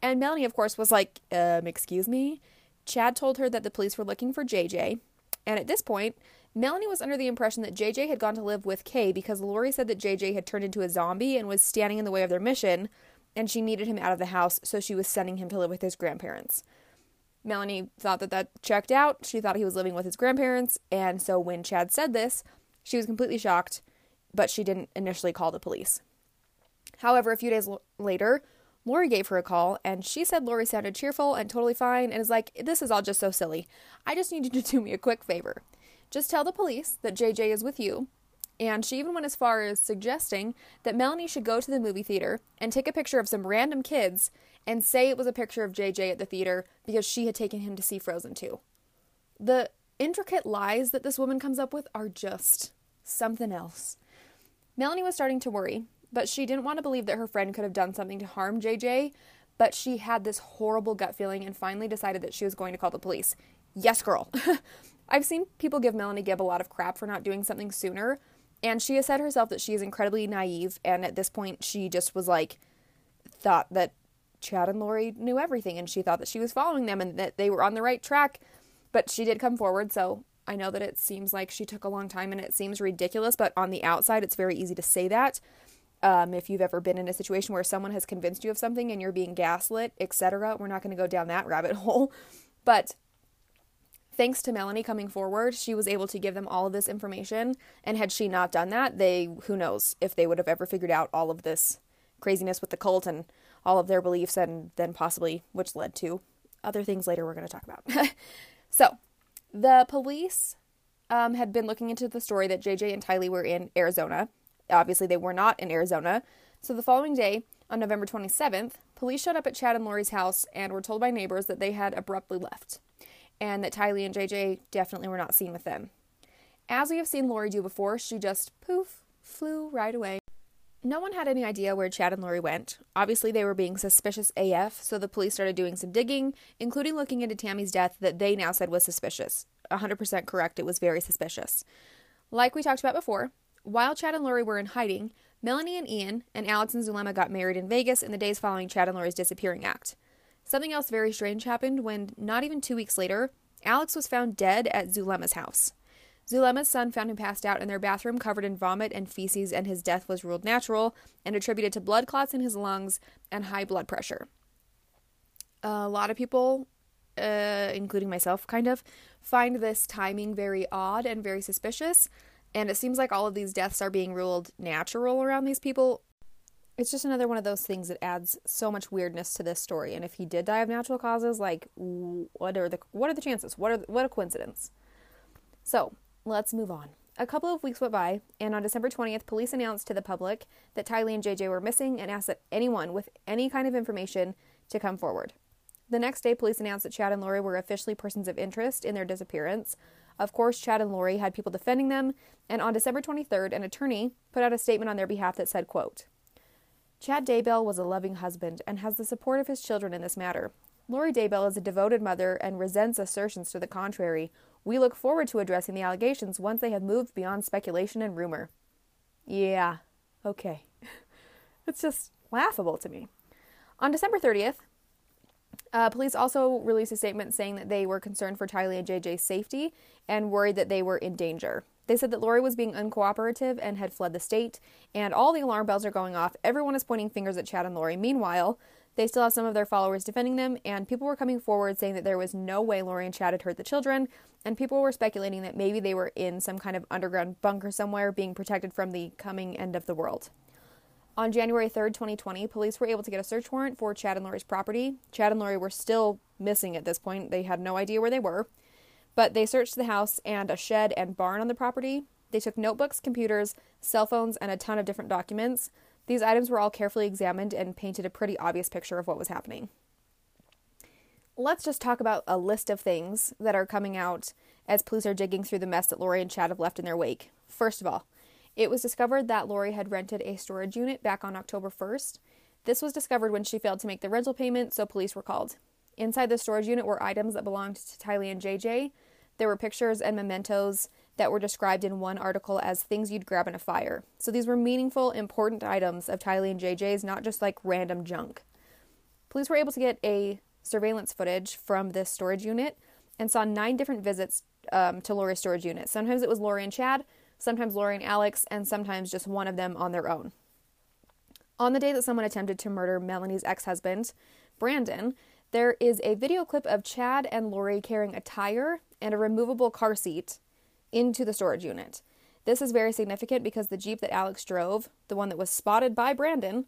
And Melanie, of course, was like, um, excuse me? Chad told her that the police were looking for JJ. And at this point, Melanie was under the impression that JJ had gone to live with Kay because Lori said that JJ had turned into a zombie and was standing in the way of their mission, and she needed him out of the house, so she was sending him to live with his grandparents. Melanie thought that that checked out. She thought he was living with his grandparents, and so when Chad said this, she was completely shocked, but she didn't initially call the police. However, a few days l- later, Lori gave her a call and she said Lori sounded cheerful and totally fine and is like, This is all just so silly. I just need you to do me a quick favor. Just tell the police that JJ is with you. And she even went as far as suggesting that Melanie should go to the movie theater and take a picture of some random kids and say it was a picture of JJ at the theater because she had taken him to see Frozen 2. The intricate lies that this woman comes up with are just something else. Melanie was starting to worry but she didn't want to believe that her friend could have done something to harm JJ, but she had this horrible gut feeling and finally decided that she was going to call the police. Yes, girl. I've seen people give Melanie Gibb a lot of crap for not doing something sooner, and she has said herself that she is incredibly naive, and at this point, she just was like, thought that Chad and Lori knew everything, and she thought that she was following them and that they were on the right track. But she did come forward, so I know that it seems like she took a long time and it seems ridiculous, but on the outside, it's very easy to say that. Um, if you've ever been in a situation where someone has convinced you of something and you're being gaslit, etc., we're not going to go down that rabbit hole. But thanks to Melanie coming forward, she was able to give them all of this information. And had she not done that, they, who knows if they would have ever figured out all of this craziness with the cult and all of their beliefs, and then possibly, which led to other things later we're going to talk about. so, the police um, had been looking into the story that JJ and Tylee were in Arizona Obviously, they were not in Arizona. So the following day, on November 27th, police showed up at Chad and Lori's house and were told by neighbors that they had abruptly left, and that Tylee and JJ definitely were not seen with them. As we have seen Lori do before, she just poof, flew right away. No one had any idea where Chad and Lori went. Obviously, they were being suspicious AF, so the police started doing some digging, including looking into Tammy's death that they now said was suspicious. 100% correct, it was very suspicious. Like we talked about before, while Chad and Lori were in hiding, Melanie and Ian and Alex and Zulema got married in Vegas in the days following Chad and Lori's disappearing act. Something else very strange happened when, not even two weeks later, Alex was found dead at Zulema's house. Zulema's son found him passed out in their bathroom covered in vomit and feces, and his death was ruled natural and attributed to blood clots in his lungs and high blood pressure. A lot of people, uh, including myself, kind of, find this timing very odd and very suspicious. And it seems like all of these deaths are being ruled natural around these people. It's just another one of those things that adds so much weirdness to this story. And if he did die of natural causes, like what are the what are the chances? What are what a coincidence? So let's move on. A couple of weeks went by, and on December 20th, police announced to the public that Tylee and JJ were missing and asked that anyone with any kind of information to come forward. The next day, police announced that Chad and Lori were officially persons of interest in their disappearance, of course, Chad and Lori had people defending them, and on December 23rd, an attorney put out a statement on their behalf that said, quote, Chad Daybell was a loving husband and has the support of his children in this matter. Lori Daybell is a devoted mother and resents assertions to the contrary. We look forward to addressing the allegations once they have moved beyond speculation and rumor. Yeah, okay. it's just laughable to me. On December 30th, uh, police also released a statement saying that they were concerned for Tylee and JJ's safety and worried that they were in danger. They said that Lori was being uncooperative and had fled the state, and all the alarm bells are going off. Everyone is pointing fingers at Chad and Lori. Meanwhile, They still have some of their followers defending them, and people were coming forward saying that there was no way Lori and Chad had hurt the children, and people were speculating that maybe they were in some kind of underground bunker somewhere being protected from the coming end of the world. On January 3rd, 2020, police were able to get a search warrant for Chad and Lori's property. Chad and Lori were still missing at this point. They had no idea where they were. But they searched the house and a shed and barn on the property. They took notebooks, computers, cell phones, and a ton of different documents. These items were all carefully examined and painted a pretty obvious picture of what was happening. Let's just talk about a list of things that are coming out as police are digging through the mess that Lori and Chad have left in their wake. First of all, it was discovered that Lori had rented a storage unit back on October 1st. This was discovered when she failed to make the rental payment, so police were called. Inside the storage unit were items that belonged to Tylee and JJ. There were pictures and mementos that were described in one article as things you'd grab in a fire. So these were meaningful, important items of Tylee and JJ's, not just like random junk. Police were able to get a surveillance footage from this storage unit and saw nine different visits um, to Lori's storage unit. Sometimes it was Lori and Chad, sometimes Lori and Alex, and sometimes just one of them on their own. On the day that someone attempted to murder Melanie's ex husband, Brandon, there is a video clip of Chad and Lori carrying a tire and a removable car seat into the storage unit. This is very significant because the Jeep that Alex drove, the one that was spotted by Brandon,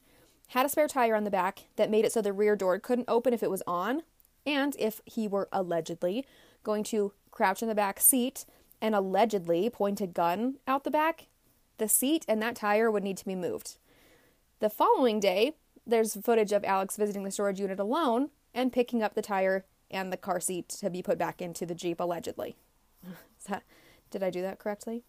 had a spare tire on the back that made it so the rear door couldn't open if it was on, and if he were allegedly going to crouch in the back seat and allegedly point a gun out the back, the seat and that tire would need to be moved. The following day, there's footage of Alex visiting the storage unit alone and picking up the tire and the car seat to be put back into the Jeep allegedly. That, did I do that correctly?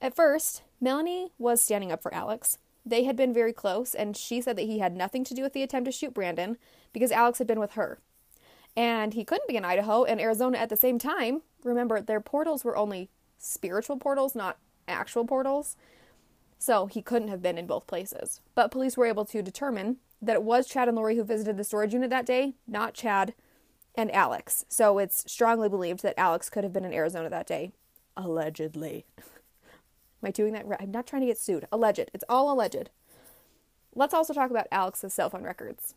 At first, Melanie was standing up for Alex. They had been very close, and she said that he had nothing to do with the attempt to shoot Brandon because Alex had been with her. And he couldn't be in Idaho and Arizona at the same time. Remember, their portals were only spiritual portals, not actual portals. So he couldn't have been in both places. But police were able to determine that it was Chad and Lori who visited the storage unit that day, not Chad and Alex. So it's strongly believed that Alex could have been in Arizona that day. Allegedly. Am I doing that right? I'm not trying to get sued. Alleged. It's all alleged. Let's also talk about Alex's cell phone records.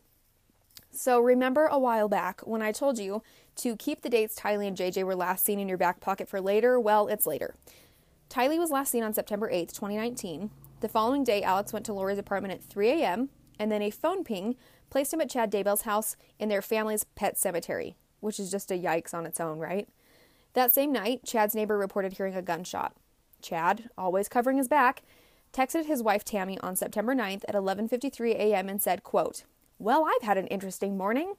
So, remember a while back when I told you to keep the dates Tylee and JJ were last seen in your back pocket for later? Well, it's later. Tylee was last seen on September 8th, 2019. The following day, Alex went to Lori's apartment at 3 a.m., and then a phone ping placed him at Chad Daybell's house in their family's pet cemetery, which is just a yikes on its own, right? That same night, Chad's neighbor reported hearing a gunshot. Chad, always covering his back, texted his wife Tammy on September 9th at 11:53 a.m. and said, quote, well, I've had an interesting morning.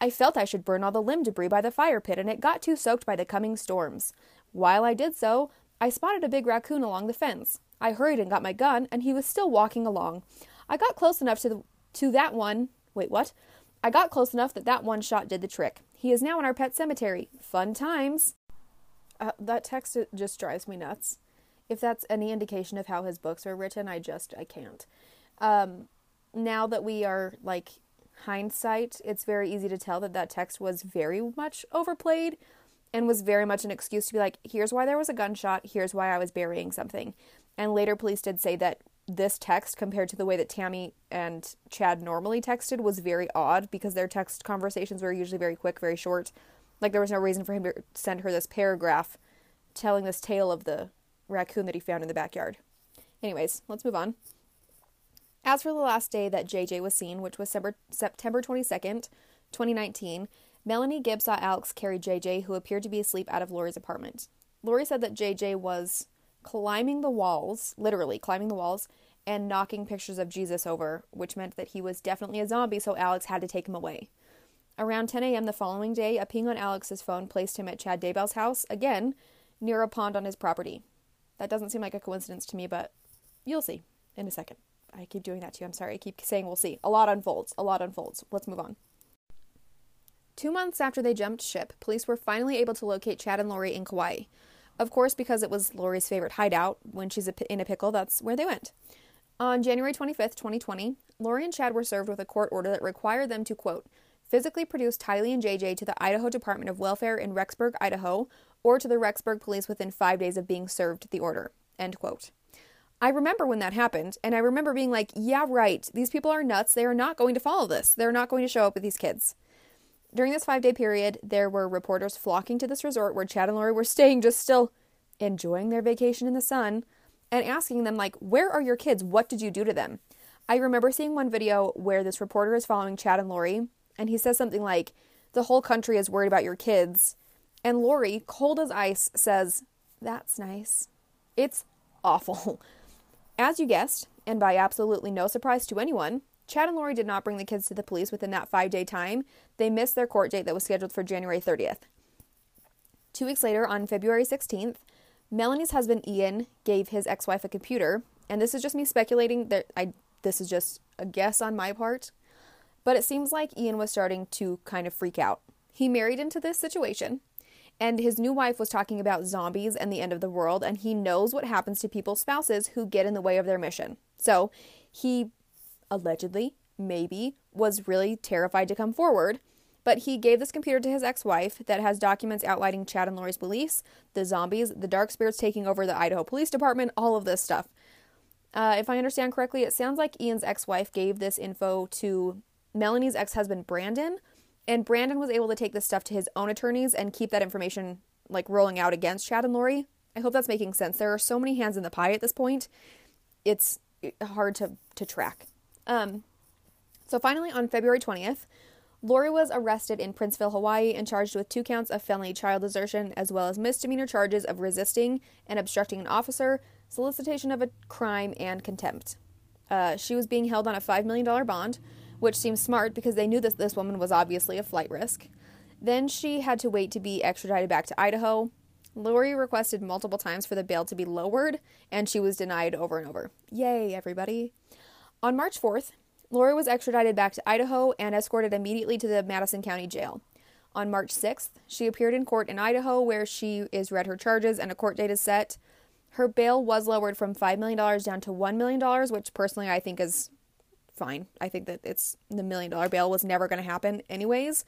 I felt I should burn all the limb debris by the fire pit, and it got too soaked by the coming storms. While I did so, I spotted a big raccoon along the fence. I hurried and got my gun, and he was still walking along. I got close enough to the, to that one. Wait, what? I got close enough that that one shot did the trick. He is now in our pet cemetery. Fun times. Uh, that text just drives me nuts. If that's any indication of how his books are written, I just I can't. Um, now that we are like hindsight, it's very easy to tell that that text was very much overplayed and was very much an excuse to be like, here's why there was a gunshot, here's why I was burying something. And later, police did say that this text, compared to the way that Tammy and Chad normally texted, was very odd because their text conversations were usually very quick, very short. Like, there was no reason for him to send her this paragraph telling this tale of the raccoon that he found in the backyard. Anyways, let's move on. As for the last day that JJ was seen, which was September 22nd, 2019, Melanie Gibbs saw Alex carry JJ, who appeared to be asleep out of Lori's apartment. Lori said that JJ was climbing the walls, literally climbing the walls, and knocking pictures of Jesus over, which meant that he was definitely a zombie, so Alex had to take him away. Around 10 a.m. the following day, a ping on Alex's phone placed him at Chad Daybell's house, again, near a pond on his property. That doesn't seem like a coincidence to me, but you'll see in a second. I keep doing that to you. I'm sorry. I keep saying we'll see. A lot unfolds. A lot unfolds. Let's move on. Two months after they jumped ship, police were finally able to locate Chad and Lori in Kauai. Of course, because it was Lori's favorite hideout. When she's in a pickle, that's where they went. On January 25th, 2020, Lori and Chad were served with a court order that required them to, quote, physically produce Tylee and JJ to the Idaho Department of Welfare in Rexburg, Idaho, or to the Rexburg police within five days of being served the order, end quote. I remember when that happened, and I remember being like, yeah, right, these people are nuts. They are not going to follow this. They're not going to show up with these kids. During this five day period, there were reporters flocking to this resort where Chad and Lori were staying, just still enjoying their vacation in the sun, and asking them, like, where are your kids? What did you do to them? I remember seeing one video where this reporter is following Chad and Lori, and he says something like, the whole country is worried about your kids. And Lori, cold as ice, says, That's nice. It's awful. As you guessed, and by absolutely no surprise to anyone, Chad and Lori did not bring the kids to the police within that five day time. They missed their court date that was scheduled for January 30th. Two weeks later, on February 16th, Melanie's husband Ian gave his ex wife a computer, and this is just me speculating that I this is just a guess on my part, but it seems like Ian was starting to kind of freak out. He married into this situation, and his new wife was talking about zombies and the end of the world, and he knows what happens to people's spouses who get in the way of their mission. So he allegedly, maybe, was really terrified to come forward. But he gave this computer to his ex wife that has documents outlining Chad and Lori's beliefs, the zombies, the dark spirits taking over the Idaho Police Department, all of this stuff. Uh, if I understand correctly, it sounds like Ian's ex wife gave this info to Melanie's ex husband, Brandon, and Brandon was able to take this stuff to his own attorneys and keep that information like rolling out against Chad and Lori. I hope that's making sense. There are so many hands in the pie at this point. It's hard to, to track. Um, so finally, on February 20th, Lori was arrested in Princeville, Hawaii, and charged with two counts of felony child desertion, as well as misdemeanor charges of resisting and obstructing an officer, solicitation of a crime, and contempt. Uh, she was being held on a $5 million bond, which seems smart because they knew that this woman was obviously a flight risk. Then she had to wait to be extradited back to Idaho. Lori requested multiple times for the bail to be lowered, and she was denied over and over. Yay, everybody. On March 4th, Lori was extradited back to Idaho and escorted immediately to the Madison County Jail. On March 6th, she appeared in court in Idaho where she is read her charges and a court date is set. Her bail was lowered from $5 million down to $1 million, which personally I think is fine. I think that it's the million dollar bail was never going to happen anyways.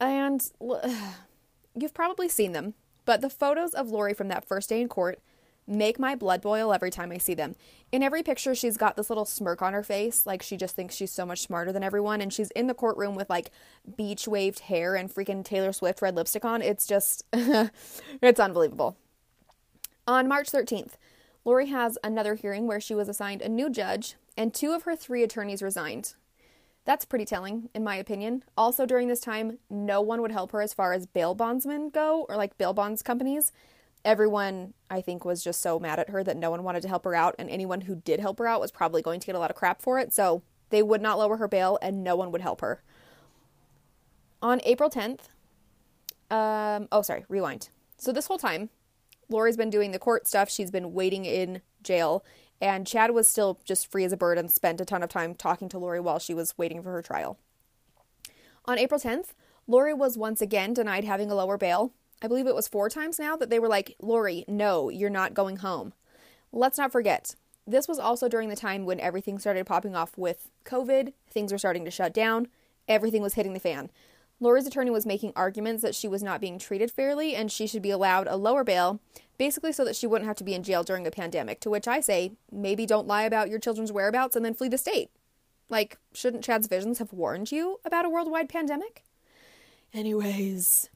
And you've probably seen them, but the photos of Lori from that first day in court make my blood boil every time I see them. In every picture, she's got this little smirk on her face, like she just thinks she's so much smarter than everyone. And she's in the courtroom with like beach waved hair and freaking Taylor Swift red lipstick on. It's just, it's unbelievable. On March 13th, Lori has another hearing where she was assigned a new judge, and two of her three attorneys resigned. That's pretty telling, in my opinion. Also, during this time, no one would help her as far as bail bondsmen go, or like bail bonds companies. Everyone, I think, was just so mad at her that no one wanted to help her out, and anyone who did help her out was probably going to get a lot of crap for it, so they would not lower her bail, and no one would help her. On April 10th, um, oh, sorry, rewind. So, this whole time, Lori's been doing the court stuff. She's been waiting in jail. And Chad was still just free as a bird and spent a ton of time talking to Lori while she was waiting for her trial. On April 10th, Lori was once again denied having a lower bail. I believe it was four times now that they were like, Lori, no, you're not going home. Let's not forget, this was also during the time when everything started popping off with COVID, things were starting to shut down, everything was hitting the fan. Lori's attorney was making arguments that she was not being treated fairly and she should be allowed a lower bail, basically so that she wouldn't have to be in jail during a pandemic. To which I say, maybe don't lie about your children's whereabouts and then flee the state. Like, shouldn't Chad's visions have warned you about a worldwide pandemic? Anyways,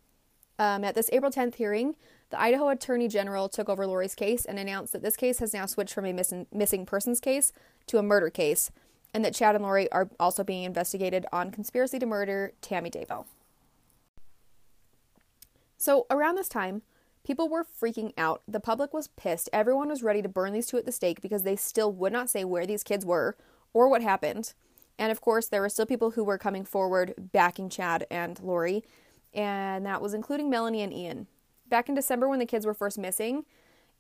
um, at this April 10th hearing, the Idaho Attorney General took over Lori's case and announced that this case has now switched from a missing, missing persons case to a murder case, and that Chad and Lori are also being investigated on conspiracy to murder Tammy Daybell. So, around this time, people were freaking out. The public was pissed. Everyone was ready to burn these two at the stake because they still would not say where these kids were or what happened. And of course, there were still people who were coming forward backing Chad and Lori, and that was including Melanie and Ian. Back in December, when the kids were first missing,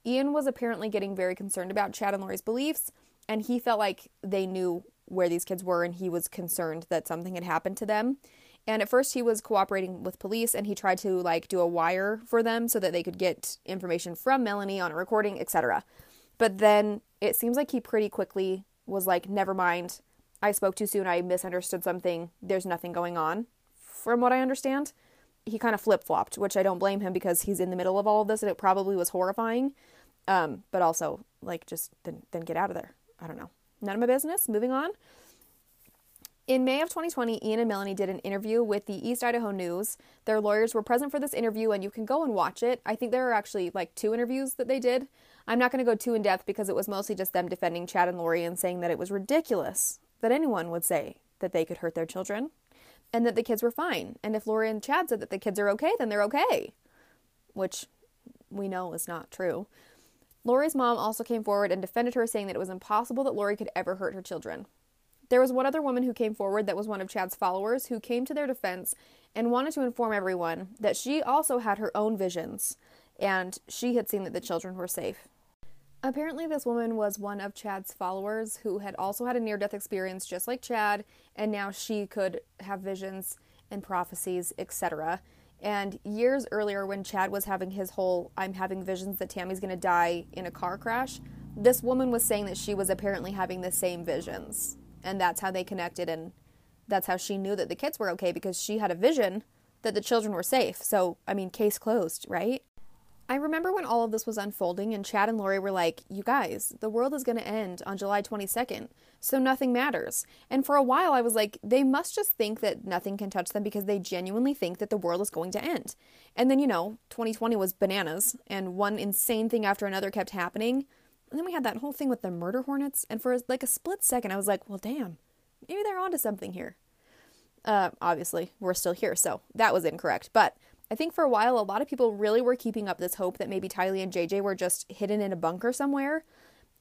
Ian was apparently getting very concerned about Chad and Lori's beliefs, and he felt like they knew where these kids were and he was concerned that something had happened to them. And at first he was cooperating with police and he tried to like do a wire for them so that they could get information from Melanie on a recording, etc. But then it seems like he pretty quickly was like, never mind. I spoke too soon. I misunderstood something. There's nothing going on, from what I understand. He kind of flip flopped, which I don't blame him because he's in the middle of all of this and it probably was horrifying. Um, but also, like just then then get out of there. I don't know. None of my business. Moving on. In May of 2020, Ian and Melanie did an interview with the East Idaho News. Their lawyers were present for this interview, and you can go and watch it. I think there are actually like two interviews that they did. I'm not going to go too in depth because it was mostly just them defending Chad and Lori and saying that it was ridiculous that anyone would say that they could hurt their children and that the kids were fine. And if Lori and Chad said that the kids are okay, then they're okay, which we know is not true. Lori's mom also came forward and defended her, saying that it was impossible that Lori could ever hurt her children. There was one other woman who came forward that was one of Chad's followers who came to their defense and wanted to inform everyone that she also had her own visions and she had seen that the children were safe. Apparently, this woman was one of Chad's followers who had also had a near death experience just like Chad, and now she could have visions and prophecies, etc. And years earlier, when Chad was having his whole I'm having visions that Tammy's to die in a car crash, this woman was saying that she was apparently having the same visions and that's how they connected and that's how she knew that the kids were okay because she had a vision that the children were safe. So, I mean, case closed, right? I remember when all of this was unfolding and Chad and Lori were like, "You guys, the world is going to end on July 22nd, so nothing matters." And for a while I was like, they must just think that nothing can touch them because they genuinely think that the world is going to end. And then, you know, 2020 was bananas and one insane thing after another kept happening. And then we had that whole thing with the murder hornets. And for like a split second, I was like, well, damn, maybe they're onto something here. Uh, obviously, we're still here, so that was incorrect. But I think for a while, a lot of people really were keeping up this hope that maybe Tylee and JJ were just hidden in a bunker somewhere.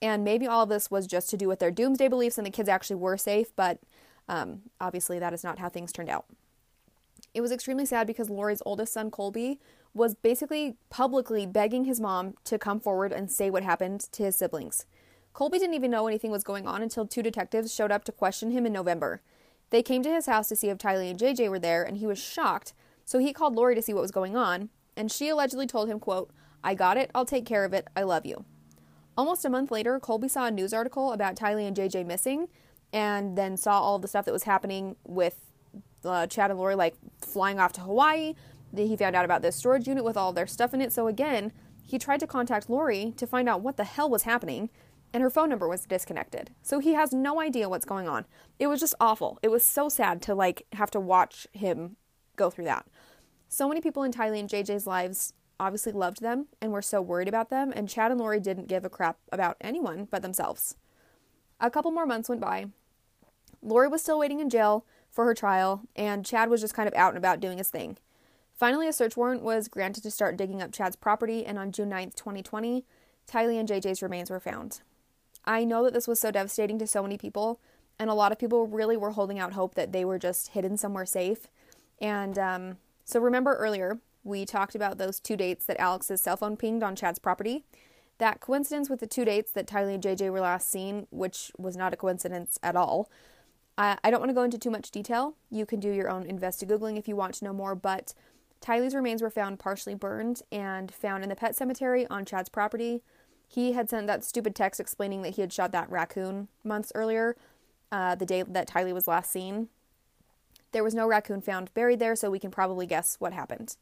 And maybe all of this was just to do with their doomsday beliefs and the kids actually were safe. But um, obviously, that is not how things turned out. It was extremely sad because Lori's oldest son, Colby, was basically publicly begging his mom to come forward and say what happened to his siblings. Colby didn't even know anything was going on until two detectives showed up to question him in November. They came to his house to see if Tylee and JJ were there, and he was shocked, so he called Lori to see what was going on, and she allegedly told him, quote, I got it, I'll take care of it, I love you. Almost a month later, Colby saw a news article about Tylee and JJ missing, and then saw all the stuff that was happening with uh, Chad and Lori like flying off to Hawaii, he found out about this storage unit with all their stuff in it. So again, he tried to contact Lori to find out what the hell was happening, and her phone number was disconnected. So he has no idea what's going on. It was just awful. It was so sad to like have to watch him go through that. So many people in Tylee and JJ's lives obviously loved them and were so worried about them, and Chad and Lori didn't give a crap about anyone but themselves. A couple more months went by. Lori was still waiting in jail for her trial, and Chad was just kind of out and about doing his thing. Finally, a search warrant was granted to start digging up Chad's property, and on June 9, 2020, Tylee and JJ's remains were found. I know that this was so devastating to so many people, and a lot of people really were holding out hope that they were just hidden somewhere safe. And um, so, remember earlier, we talked about those two dates that Alex's cell phone pinged on Chad's property. That coincidence with the two dates that Tylee and JJ were last seen, which was not a coincidence at all. I, I don't want to go into too much detail. You can do your own investigoogling if you want to know more, but Tylee's remains were found partially burned and found in the pet cemetery on Chad's property. He had sent that stupid text explaining that he had shot that raccoon months earlier, uh, the day that Tylee was last seen. There was no raccoon found buried there, so we can probably guess what happened.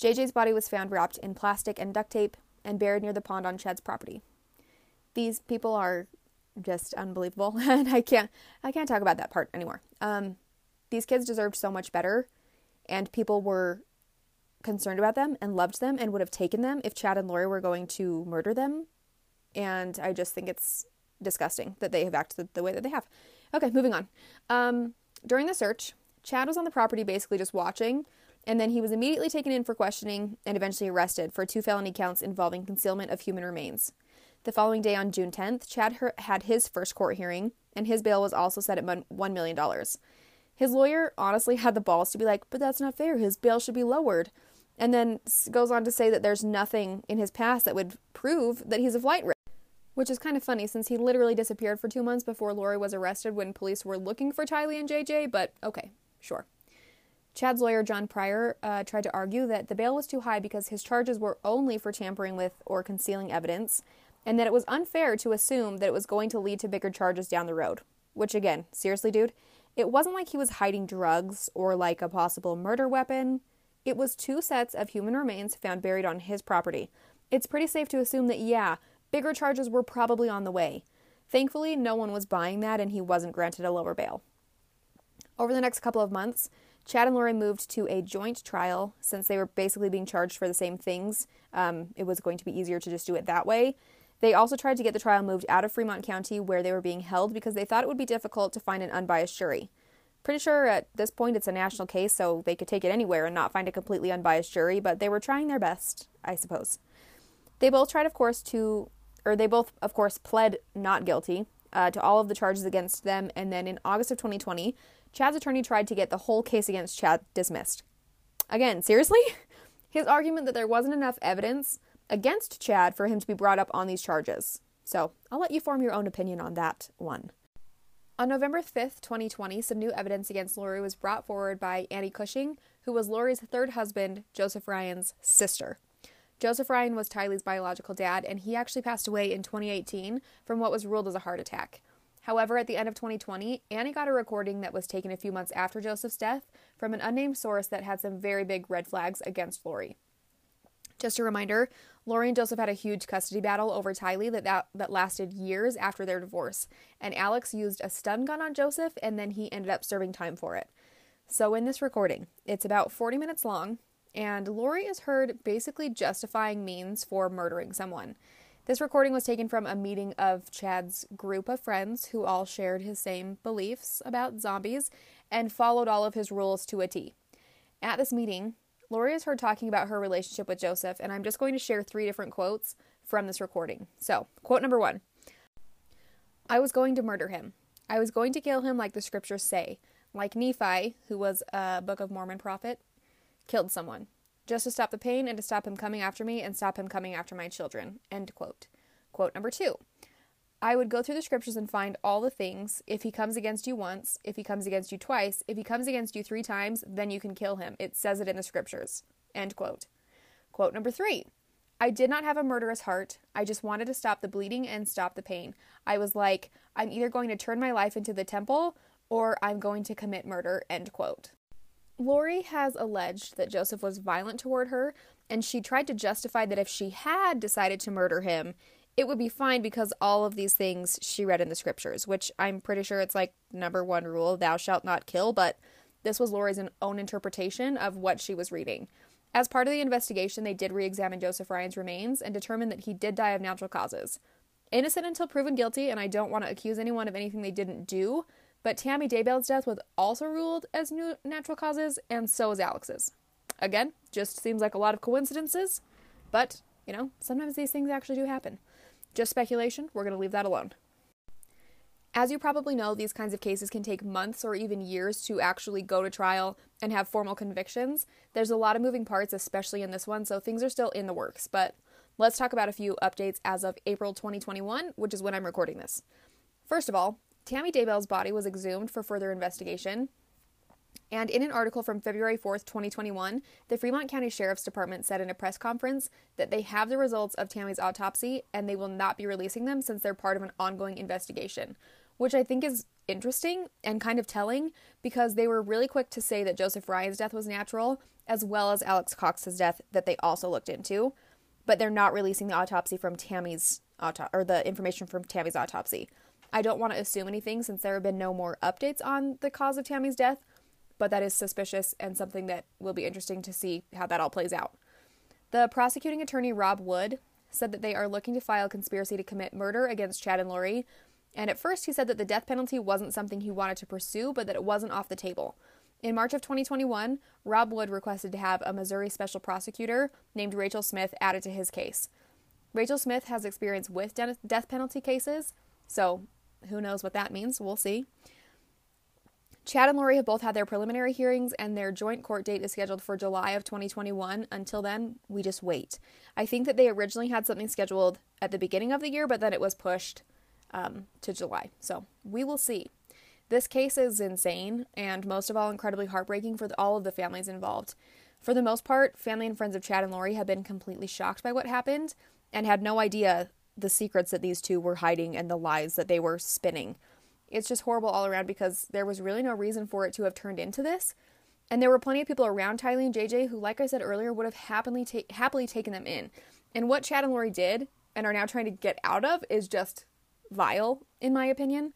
JJ's body was found wrapped in plastic and duct tape and buried near the pond on Chad's property. These people are just unbelievable, and I can't I can't talk about that part anymore. Um, these kids deserved so much better, and people were concerned about them and loved them and would have taken them if Chad and Lori were going to murder them. And I just think it's disgusting that they have acted the way that they have. Okay, moving on. Um, during the search, Chad was on the property basically just watching, and then he was immediately taken in for questioning and eventually arrested for two felony counts involving concealment of human remains. The following day, on June 10th, Chad had his first court hearing, and his bail was also set at $1 million. His lawyer honestly had the balls to be like, but that's not fair. His bail should be lowered and then goes on to say that there's nothing in his past that would prove that he's a flight risk. Which is kind of funny since he literally disappeared for two months before Lori was arrested when police were looking for Tylee and JJ, but okay, sure. Chad's lawyer, John Prior, uh, tried to argue that the bail was too high because his charges were only for tampering with or concealing evidence, and that it was unfair to assume that it was going to lead to bigger charges down the road. Which, again, seriously, dude, it wasn't like he was hiding drugs or like a possible murder weapon. It was two sets of human remains found buried on his property. It's pretty safe to assume that, yeah, bigger charges were probably on the way. Thankfully, no one was buying that and he wasn't granted a lower bail. Over the next couple of months, Chad and Lori moved to a joint trial since they were basically being charged for the same things. Um, it was going to be easier to just do it that way. They also tried to get the trial moved out of Fremont County where they were being held because they thought it would be difficult to find an unbiased jury. Pretty sure at this point it's a national case, so they could take it anywhere and not find a completely unbiased jury, but they were trying their best, I suppose. They both tried, of course, to, or they both, of course, pled not guilty uh, to all of the charges against them, and then in August of 2020, Chad's attorney tried to get the whole case against Chad dismissed. Again, seriously? His argument that there wasn't enough evidence against Chad for him to be brought up on these charges. So, I'll let you form your own opinion on that one. On November 5th, 2020, some new evidence against Lori was brought forward by Annie Cushman, who was Lori's third husband, Joseph Ryan's sister. Joseph Ryan was Tylee's biological dad, and he actually passed away in 2018 from what was ruled as a heart attack. However, at the end of 2020, Annie got a recording that was taken a few months after Joseph's death from an unnamed source that had some very big red flags against Lori. Just a reminder, Lori and Joseph had a huge custody battle over Tylee that, that, that lasted years after their divorce, and Alex used a stun gun on Joseph and then he ended up serving time for it. So, in this recording, it's about 40 minutes long, and Lori is heard basically justifying means for murdering someone. This recording was taken from a meeting of Chad's group of friends who all shared his same beliefs about zombies and followed all of his rules to a T. At this meeting, Lori is heard talking about her relationship with Joseph, and I'm just going to share three different quotes from this recording. So, quote number one I was going to murder him. I was going to kill him like the scriptures say, like Nephi, who was a Book of Mormon prophet, killed someone just to stop the pain and to stop him coming after me and stop him coming after my children. End quote. Quote number two. I would go through the scriptures and find all the things. If he comes against you once, if he comes against you twice, if he comes against you three times, then you can kill him. It says it in the scriptures. End quote. Quote number three. I did not have a murderous heart. I just wanted to stop the bleeding and stop the pain. I was like, I'm either going to turn my life into the temple or I'm going to commit murder. End quote. Lori has alleged that Joseph was violent toward her, and she tried to justify that if she had decided to murder him, it would be fine because all of these things she read in the scriptures, which I'm pretty sure it's like number one rule, thou shalt not kill, but this was Lori's own interpretation of what she was reading. As part of the investigation, they did re examine Joseph Ryan's remains and determined that he did die of natural causes. Innocent until proven guilty, and I don't want to accuse anyone of anything they didn't do, but Tammy Daybell's death was also ruled as natural causes, and so was Alex's. Again, just seems like a lot of coincidences, but, you know, sometimes these things actually do happen. Just speculation, we're going to leave that alone. As you probably know, these kinds of cases can take months or even years to actually go to trial and have formal convictions. There's a lot of moving parts, especially in this one, so things are still in the works. But let's talk about a few updates as of April 2021, which is when I'm recording this. First of all, Tammy Daybell's body was exhumed for further investigation. And in an article from February 4th, 2021, the Fremont County Sheriff's Department said in a press conference that they have the results of Tammy's autopsy and they will not be releasing them since they're part of an ongoing investigation, which I think is interesting and kind of telling because they were really quick to say that Joseph Ryan's death was natural, as well as Alex Cox's death that they also looked into, but they're not releasing the autopsy from Tammy's auto- or the information from Tammy's autopsy. I don't want to assume anything since there have been no more updates on the cause of Tammy's death, but that is suspicious and something that will be interesting to see how that all plays out. The prosecuting attorney, Rob Wood, said that they are looking to file conspiracy to commit murder against Chad and Lori. And at first, he said that the death penalty wasn't something he wanted to pursue, but that it wasn't off the table. In March of 2021, Rob Wood requested to have a Missouri special prosecutor named Rachel Smith added to his case. Rachel Smith has experience with death penalty cases, so who knows what that means? We'll see. Chad and Lori have both had their preliminary hearings, and their joint court date is scheduled for July of 2021. Until then, we just wait. I think that they originally had something scheduled at the beginning of the year, but then it was pushed um, to July. So we will see. This case is insane, and most of all, incredibly heartbreaking for all of the families involved. For the most part, family and friends of Chad and Lori have been completely shocked by what happened and had no idea the secrets that these two were hiding and the lies that they were spinning. It's just horrible all around because there was really no reason for it to have turned into this. And there were plenty of people around Tylee and JJ who, like I said earlier, would have happily, ta- happily taken them in. And what Chad and Lori did and are now trying to get out of is just vile, in my opinion.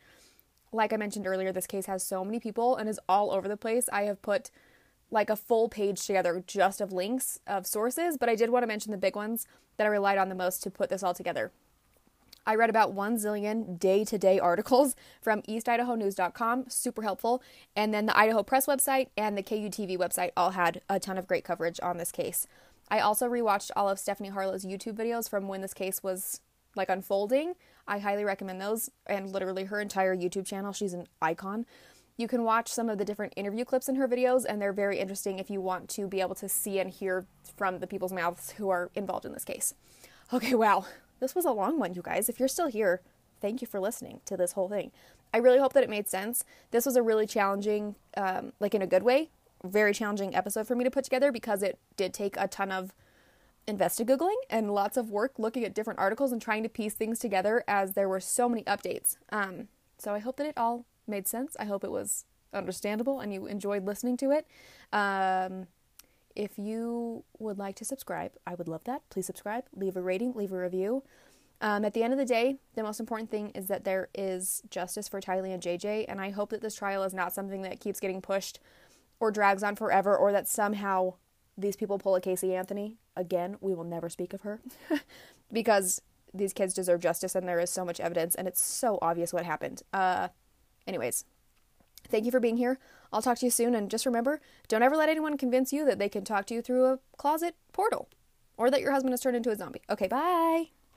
Like I mentioned earlier, this case has so many people and is all over the place. I have put like a full page together just of links of sources, but I did want to mention the big ones that I relied on the most to put this all together. I read about one zillion day to day articles from eastidahonews.com, super helpful. And then the Idaho Press website and the KUTV website all had a ton of great coverage on this case. I also rewatched all of Stephanie Harlowe's YouTube videos from when this case was like unfolding. I highly recommend those and literally her entire YouTube channel. She's an icon. You can watch some of the different interview clips in her videos, and they're very interesting if you want to be able to see and hear from the people's mouths who are involved in this case. Okay, wow. This was a long one, you guys. If you're still here, thank you for listening to this whole thing. I really hope that it made sense. This was a really challenging, um, like in a good way, very challenging episode for me to put together because it did take a ton of investigating and lots of work looking at different articles and trying to piece things together as there were so many updates. Um, so I hope that it all made sense. I hope it was understandable and you enjoyed listening to it. Um, if you would like to subscribe, I would love that. Please subscribe, leave a rating, leave a review. Um, at the end of the day, the most important thing is that there is justice for Tylee and JJ, and I hope that this trial is not something that keeps getting pushed or drags on forever, or that somehow these people pull a Casey Anthony. Again, we will never speak of her because these kids deserve justice, and there is so much evidence, and it's so obvious what happened. Uh, anyways, Thank you for being here. I'll talk to you soon. And just remember don't ever let anyone convince you that they can talk to you through a closet portal or that your husband has turned into a zombie. Okay, bye.